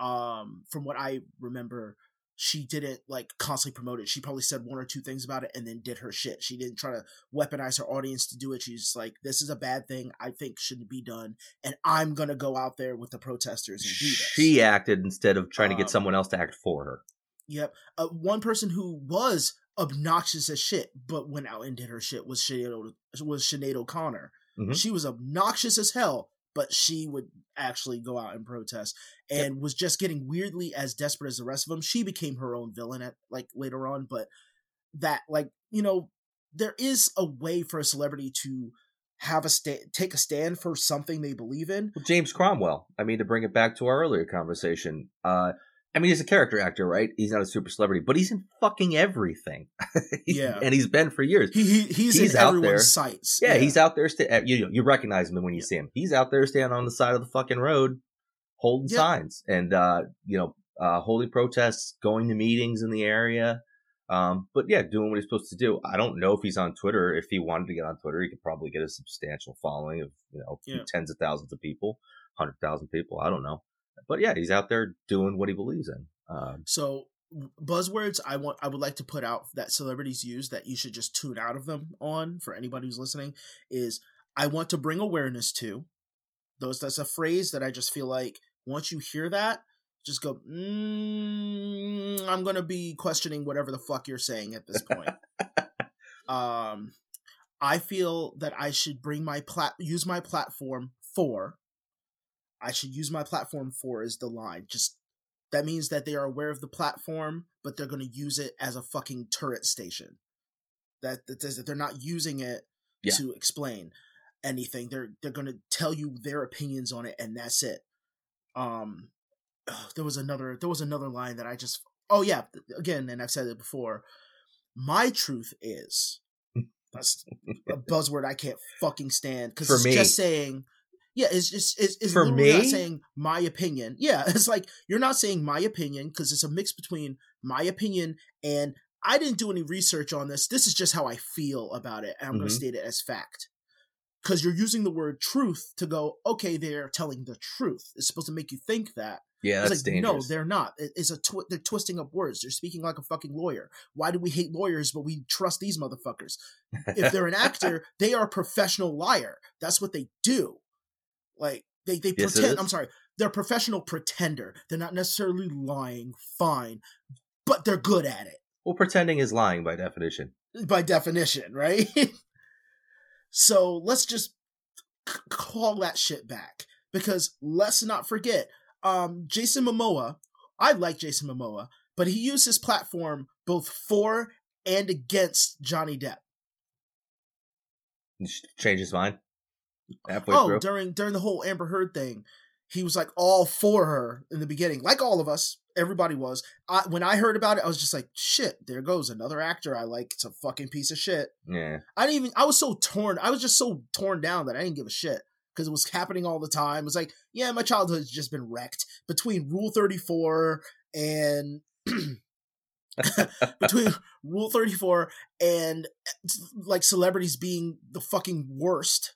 Um, from what I remember, she didn't like constantly promote it. She probably said one or two things about it and then did her shit. She didn't try to weaponize her audience to do it. She's just like, this is a bad thing. I think shouldn't be done, and I'm gonna go out there with the protesters and do this. She acted instead of trying to get Um, someone else to act for her. Yep. Uh, one person who was obnoxious as shit, but went out and did her shit was Sinead, was Sinead O'Connor. Mhm. She was obnoxious as hell, but she would actually go out and protest and was just getting weirdly as desperate as the rest of them. She became her own villain at like later on, but that like you know there is a way for a celebrity to have a sta- take a stand for something they believe in. Well, James Cromwell. I mean, to bring it back to our earlier conversation, uh, I mean, he's a character actor, right? He's not a super celebrity, but he's in fucking everything. (laughs) Yeah. and he's been for years. He, he he's, He's out everyone's there. sights. Yeah, he's out there. Sta- you you recognize him when you see him. He's out there standing on the side of the fucking road, holding Yeah. signs and uh, you know, uh, holding protests, going to meetings in the area. Um, but yeah, doing what he's supposed to do. I don't know if he's on Twitter. If he wanted to get on Twitter, he could probably get a substantial following of you know Yeah. tens of thousands of people, hundred thousand people. I don't know, but yeah, he's out there doing what he believes in. Um, So buzzwords I want I would like to put out that celebrities use that you should just tune out of them on for anybody who's listening is I want to bring awareness to those that's a phrase that I just feel like once you hear that just go mm, I'm going to be questioning whatever the fuck you're saying at this point. (laughs) um I feel that I should bring my plat use my platform for I should use my platform for is the line. Just that means that they are aware of the platform, but they're going to use it as a fucking turret station. That that says that they're not using it Yeah. to explain anything. They're they're going to tell you their opinions on it, and that's it. Um, there was another there was another line that I just oh yeah again, and I've said it before. My truth is (laughs) that's a buzzword I can't fucking stand because it's me. just saying. Yeah, it's just it's, it's For literally not me? saying my opinion. Yeah, (laughs) it's like you're not saying my opinion because it's a mix between my opinion and I didn't do any research on this. This is just how I feel about it, and I'm going Mhm. to state it as fact. Because you're using the word truth to go, okay, they're telling the truth. It's supposed to make you think that. yeah, It's that's like, dangerous. no, they're not. It's a twi- they're twisting up words. They're speaking like a fucking lawyer. Why do we hate lawyers, but we trust these motherfuckers? If they're an (laughs) actor, they are a professional liar. That's what they do. Like they they Yes, pretend. I'm sorry, they're a professional pretender. They're not necessarily lying. Fine, but they're good at it well, pretending is lying by definition. by definition, right? (laughs) so let's just c- call that shit back because let's not forget, um, Jason Momoa. I like Jason Momoa, but he used his platform both for and against Johnny Depp. Change his mind halfway oh, through. during during the whole Amber Heard thing, he was like all for her in the beginning, like all of us. Everybody was. I, when I heard about it, I was just like, "Shit, there goes another actor I like. It's a fucking piece of shit." yeah. I didn't even. I was so torn. I was just so torn down that I didn't give a shit because it was happening all the time. It was like, yeah, my childhood's just been wrecked between Rule Thirty Four and (clears throat) between (laughs) Rule Thirty Four and eh, like celebrities being the fucking worst.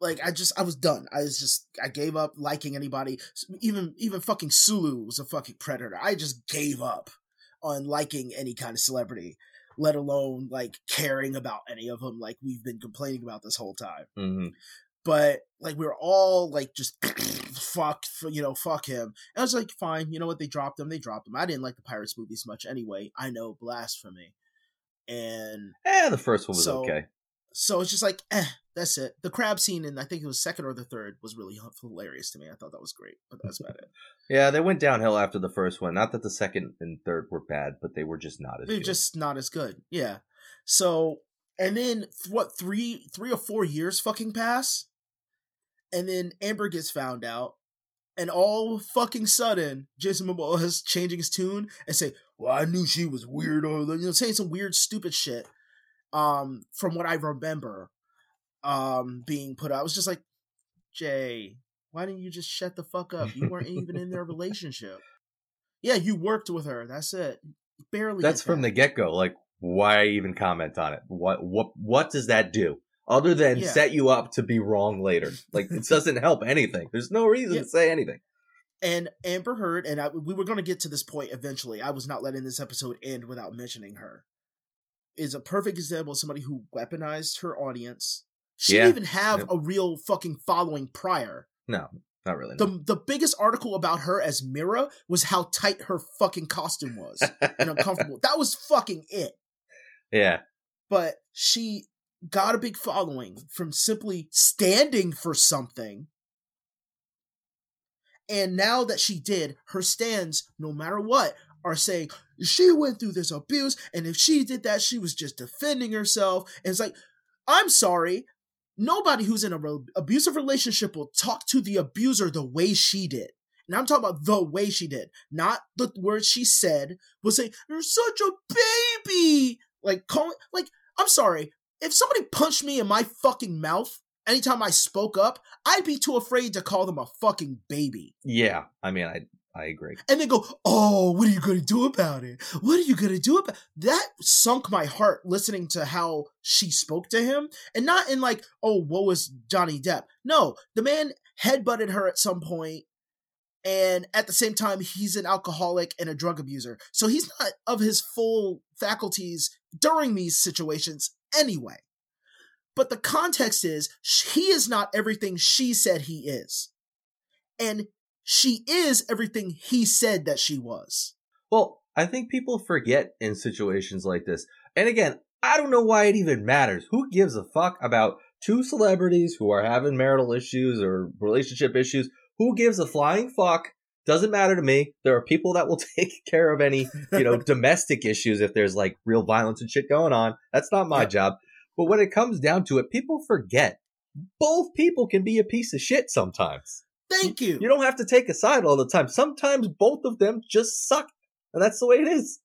Like I just, I was done. I was just, I gave up liking anybody. Even, even fucking Sulu was a fucking predator. I just gave up on liking any kind of celebrity let alone like caring about any of them like we've been complaining about this whole time hmm but like we were all like just (clears throat) fuck you know fuck him and i was like fine you know what they dropped him they dropped him i didn't like the pirates movies much anyway i know blasphemy and Yeah, the first one was So- okay. So it's just like eh, that's it the crab scene in i think it was second or the third was really hilarious to me i thought that was great but that's about it (laughs) Yeah, they went downhill after the first one. Not that the second and third were bad, but they were just not as they're good. just not as good yeah so and then what three three or four years fucking pass and then amber gets found out and all fucking sudden, Jason Momoa is changing his tune and say, "Well, I knew she was weird," or you know, saying some weird, stupid shit. Um, from what I remember, um, being put out, I was just like, Jay, why didn't you just shut the fuck up? You weren't even in their (laughs) relationship. Yeah, you worked with her. That's it. Barely. That's from that. the get go. Like, why even comment on it? What what what does that do? Other than Yeah. set you up to be wrong later. Like it (laughs) doesn't help anything. There's no reason Yeah. to say anything. and Amber Heard, and I, we were going to get to this point eventually. I was not letting this episode end without mentioning her. Is a perfect example of somebody who weaponized her audience. She Yeah. didn't even have Yep. a real fucking following prior. No, not really. no. The the biggest article about her as Mera was how tight her fucking costume was and uncomfortable. (laughs) that was fucking it. yeah. But she got a big following from simply standing for something. And now that she did, her stans, no matter what, are saying she went through this abuse, and if she did that, she was just defending herself. And it's like, I'm sorry. Nobody who's in a re- abusive relationship will talk to the abuser the way she did. And I'm talking about the way she did, not the words she said. Was say, "You're such a baby," like calling, like I'm sorry. If somebody punched me in my fucking mouth anytime I spoke up, I'd be too afraid to call them a fucking baby. Yeah. I mean I I agree. And they go, oh, what are you gonna do about it? What are you gonna do about that? Sunk my heart listening to how she spoke to him, and not in like, oh, what was Johnny Depp? No, the man headbutted her at some point, and at the same time, he's an alcoholic and a drug abuser, so he's not of his full faculties during these situations anyway. But the context is he is not everything she said he is. And she is everything he said that she was. Well, I think people forget in situations like this. And again, I don't know why it even matters. Who gives a fuck about two celebrities who are having marital issues or relationship issues? Who gives a flying fuck? Doesn't matter to me. There are people that will (laughs) take care of any, you know, (laughs) domestic issues if there's like real violence and shit going on. That's not my Yeah. job. But when it comes down to it, people forget. Both people can be a piece of shit sometimes. Thank you. You don't have to take a side all the time. Sometimes both of them just suck. And that's the way it is.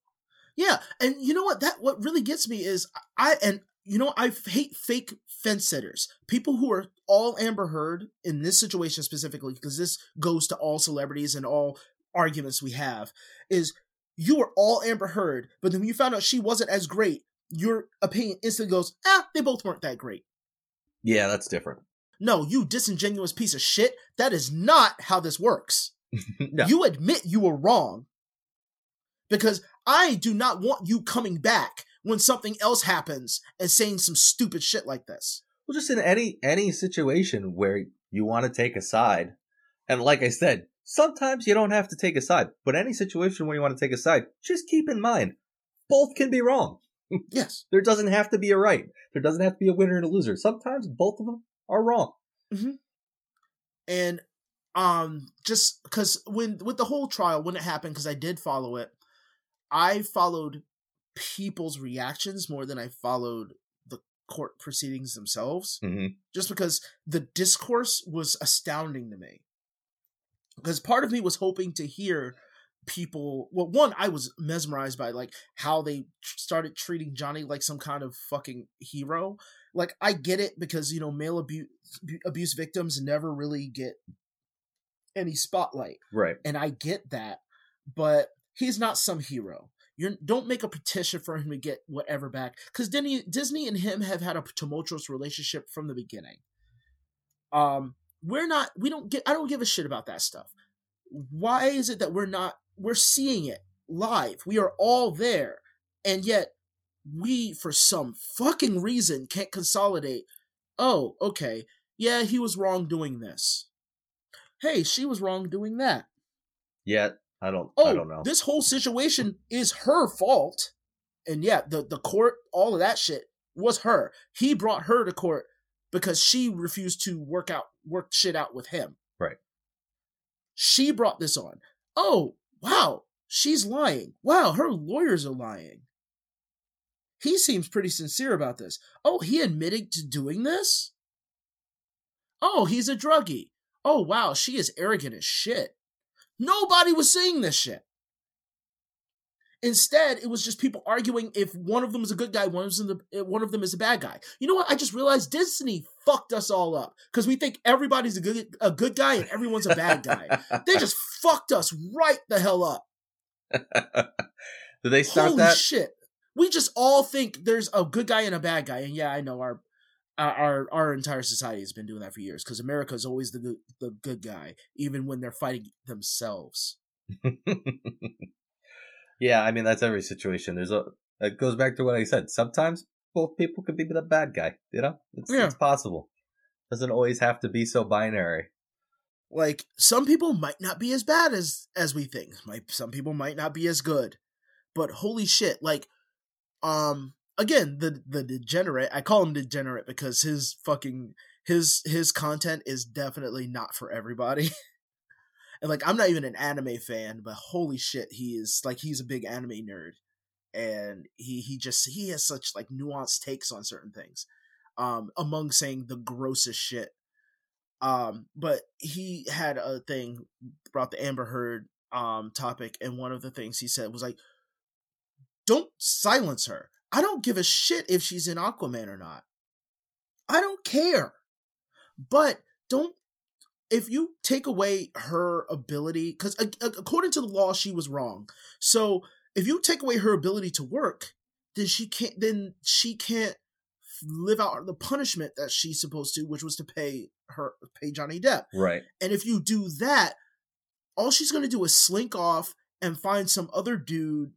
Yeah, and you know what? That what really gets me is I and you know I hate fake fence sitters. People who are all Amber Heard in this situation specifically, because this goes to all celebrities and all arguments we have. Is you were all Amber Heard, but then when you found out she wasn't as great, your opinion instantly goes, ah, they both weren't that great. Yeah, that's different. No, you disingenuous piece of shit. That is not how this works. (laughs) no. You admit you were wrong. Because I do not want you coming back when something else happens and saying some stupid shit like this. well, just in any any situation where you want to take a side, and like I said, sometimes you don't have to take a side. But any situation where you want to take a side, just keep in mind, both can be wrong. (laughs) Yes. There doesn't have to be a right. There doesn't have to be a winner and a loser. Sometimes both of them are wrong. And um just cuz when with the whole trial when it happened cuz I did follow it, I followed people's reactions more than I followed the court proceedings themselves. Mm-hmm. just because the discourse was astounding to me. Because part of me was hoping to hear people. Well, one, I was mesmerized by like how they tr- started treating Johnny like some kind of fucking hero. Like I get it because you know male abuse abuse victims never really get any spotlight, Right. and I get that, but he's not some hero. You don't make a petition for him to get whatever back because Disney, Disney and him have had a tumultuous relationship from the beginning. Um, we're not. We don't get. I don't give a shit about that stuff. Why is it that we're not? We're seeing it live. We are all there, and yet we, for some fucking reason, can't consolidate. Oh, okay. Yeah, he was wrong doing this. Hey, she was wrong doing that. Yet I don't. Oh, I don't know. this whole situation is her fault. And yeah, the the court, all of that shit was her. He brought her to court because she refused to work out work shit out with him. Right. She brought this on. Oh, wow, she's lying. Wow, her lawyers are lying. He seems pretty sincere about this. Oh, he admitted to doing this? Oh, he's a druggie. oh wow, she is arrogant as shit. Nobody was saying this shit. Instead, it was just people arguing if one of them is a good guy, one of them, is a, one of them is a bad guy. You know what? I just realized Disney fucked us all up because we think everybody's a good a good guy and everyone's a bad guy. (laughs) they just fucked us right the hell up. (laughs) Did they start Holy that? shit! We just all think there's a good guy and a bad guy, and yeah, I know our our our, our entire society has been doing that for years because America is always the good, the good guy, even when they're fighting themselves. (laughs) yeah, I mean that's every situation. There's a. It goes back to what I said. Sometimes both people could be the bad guy. You know, it's, Yeah. it's possible. Doesn't always have to be so binary. Like some people might not be as bad as as we think. Might some people might not be as good, but holy shit! Like, um, again, the the degenerate. I call him degenerate because his fucking his his content is definitely not for everybody. (laughs) and like, I'm not even an anime fan, but holy shit, he is like he's a big anime nerd, and he he just he has such like nuanced takes on certain things. Um, among saying the grossest shit um but he had a thing about the amber heard um topic and one of the things he said was like don't silence her. I don't give a shit if she's in aquaman or not. I don't care. But don't if you take away her ability because according to the law she was wrong. So if you take away her ability to work then she can't then she can't live out the punishment that she's supposed to which was to pay her pay johnny depp. Right. and if you do that, all she's going to do is slink off and find some other dude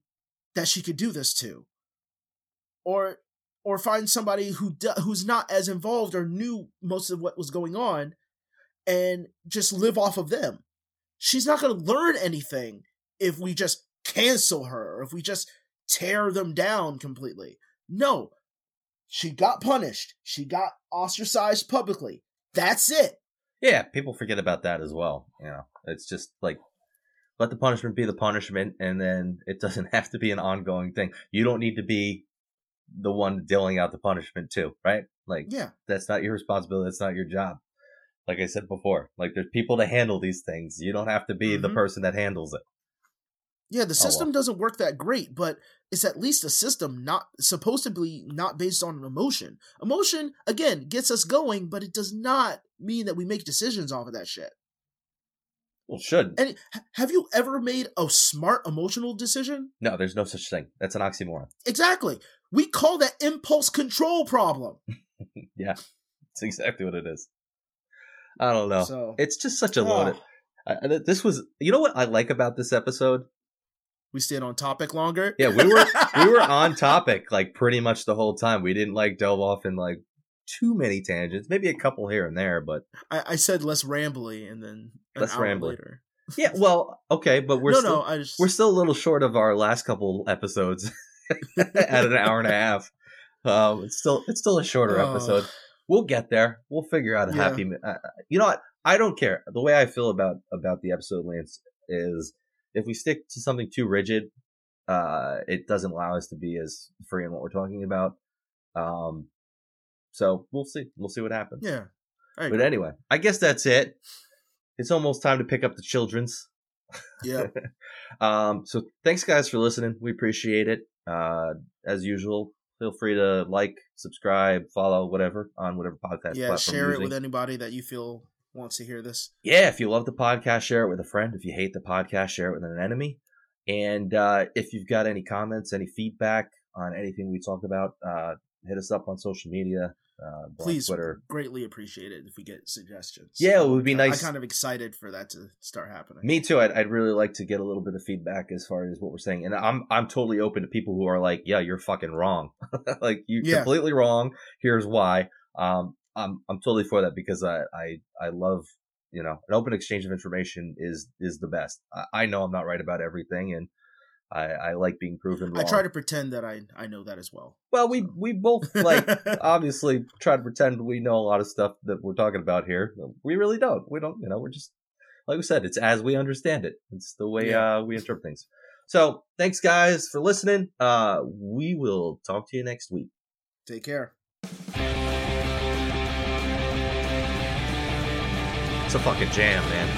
that she could do this to. Or or find somebody who who's not as involved or knew most of what was going on and just live off of them. She's not going to learn anything if we just cancel her or if we just tear them down completely. No. She got punished. She got ostracized publicly. That's it. Yeah, people forget about that as well. You know, it's just like let the punishment be the punishment, and then it doesn't (laughs) have to be an ongoing thing. You don't need to be the one dealing out the punishment too, right? Like Yeah. that's not your responsibility. That's not your job. Like I said before, like there's people to handle these things. You don't have to be the Mhm. person that handles it. Yeah, the well. system doesn't work that great, but it's at least a system not supposedly not based on emotion. Emotion again gets us going, but it does not mean that we make decisions off of that shit. Well, should And have you ever made a smart emotional decision? no, there's no such thing. That's an oxymoron. Exactly. We call that impulse control problem. (laughs) yeah, it's exactly what it is. I don't know. So It's just such a loaded. oh, I, I- this was, you know what I like about this episode? we stayed on topic longer. Yeah, we were we were (laughs) on topic like pretty much the whole time. We didn't like delve off in like too many tangents, maybe a couple here and there, but I, I said less rambly, and then Less rambly. later. yeah, (laughs) well, okay, but we're no, still no, I just we're still a little short of our last couple episodes (laughs) at an hour and a half. Um, it's still it's still a shorter Oh. episode. We'll get there. We'll figure out a Yeah. happy. Uh, you know what? I don't care. The way I feel about about the episode, Lance, is if we stick to something too rigid, uh, it doesn't allow us to be as free in what we're talking about. Um, so we'll see. We'll see what happens. yeah. But anyway, I guess that's it. It's almost time to pick up the children's. yeah. (laughs) Um, so thanks guys for listening. We appreciate it. Uh, as usual, feel free to like, subscribe, follow, whatever on whatever podcast yeah, share it with anybody that you feel wants to hear this. yeah, if you love the podcast, share it with a friend. If you hate the podcast, share it with an enemy. And uh, if you've got any comments, any feedback on anything we talked about, uh, hit us up on social media. Uh, Please, Twitter. greatly appreciate it if we get suggestions. Yeah, it would be nice. I'm kind of excited for that to start happening. Me too. I'd, I'd really like to get a little bit of feedback as far as what we're saying, and I'm I'm totally open to people who are like, "Yeah, you're fucking wrong. (laughs) like you're Yeah. completely wrong. Here's why." Um, I'm I'm totally for that because I I I love you know an open exchange of information is is the best. I, I know I'm not right about everything, and I I like being proven wrong. I try to pretend that I I know that as well. Well, we we both (laughs) like obviously try to pretend we know a lot of stuff that we're talking about here. We really don't. We don't. You know, we're just like we said. It's as we understand it. It's the way uh, we interpret things. So thanks, guys, for listening. Uh, we will talk to you next week. Take care. It's a fucking jam, man.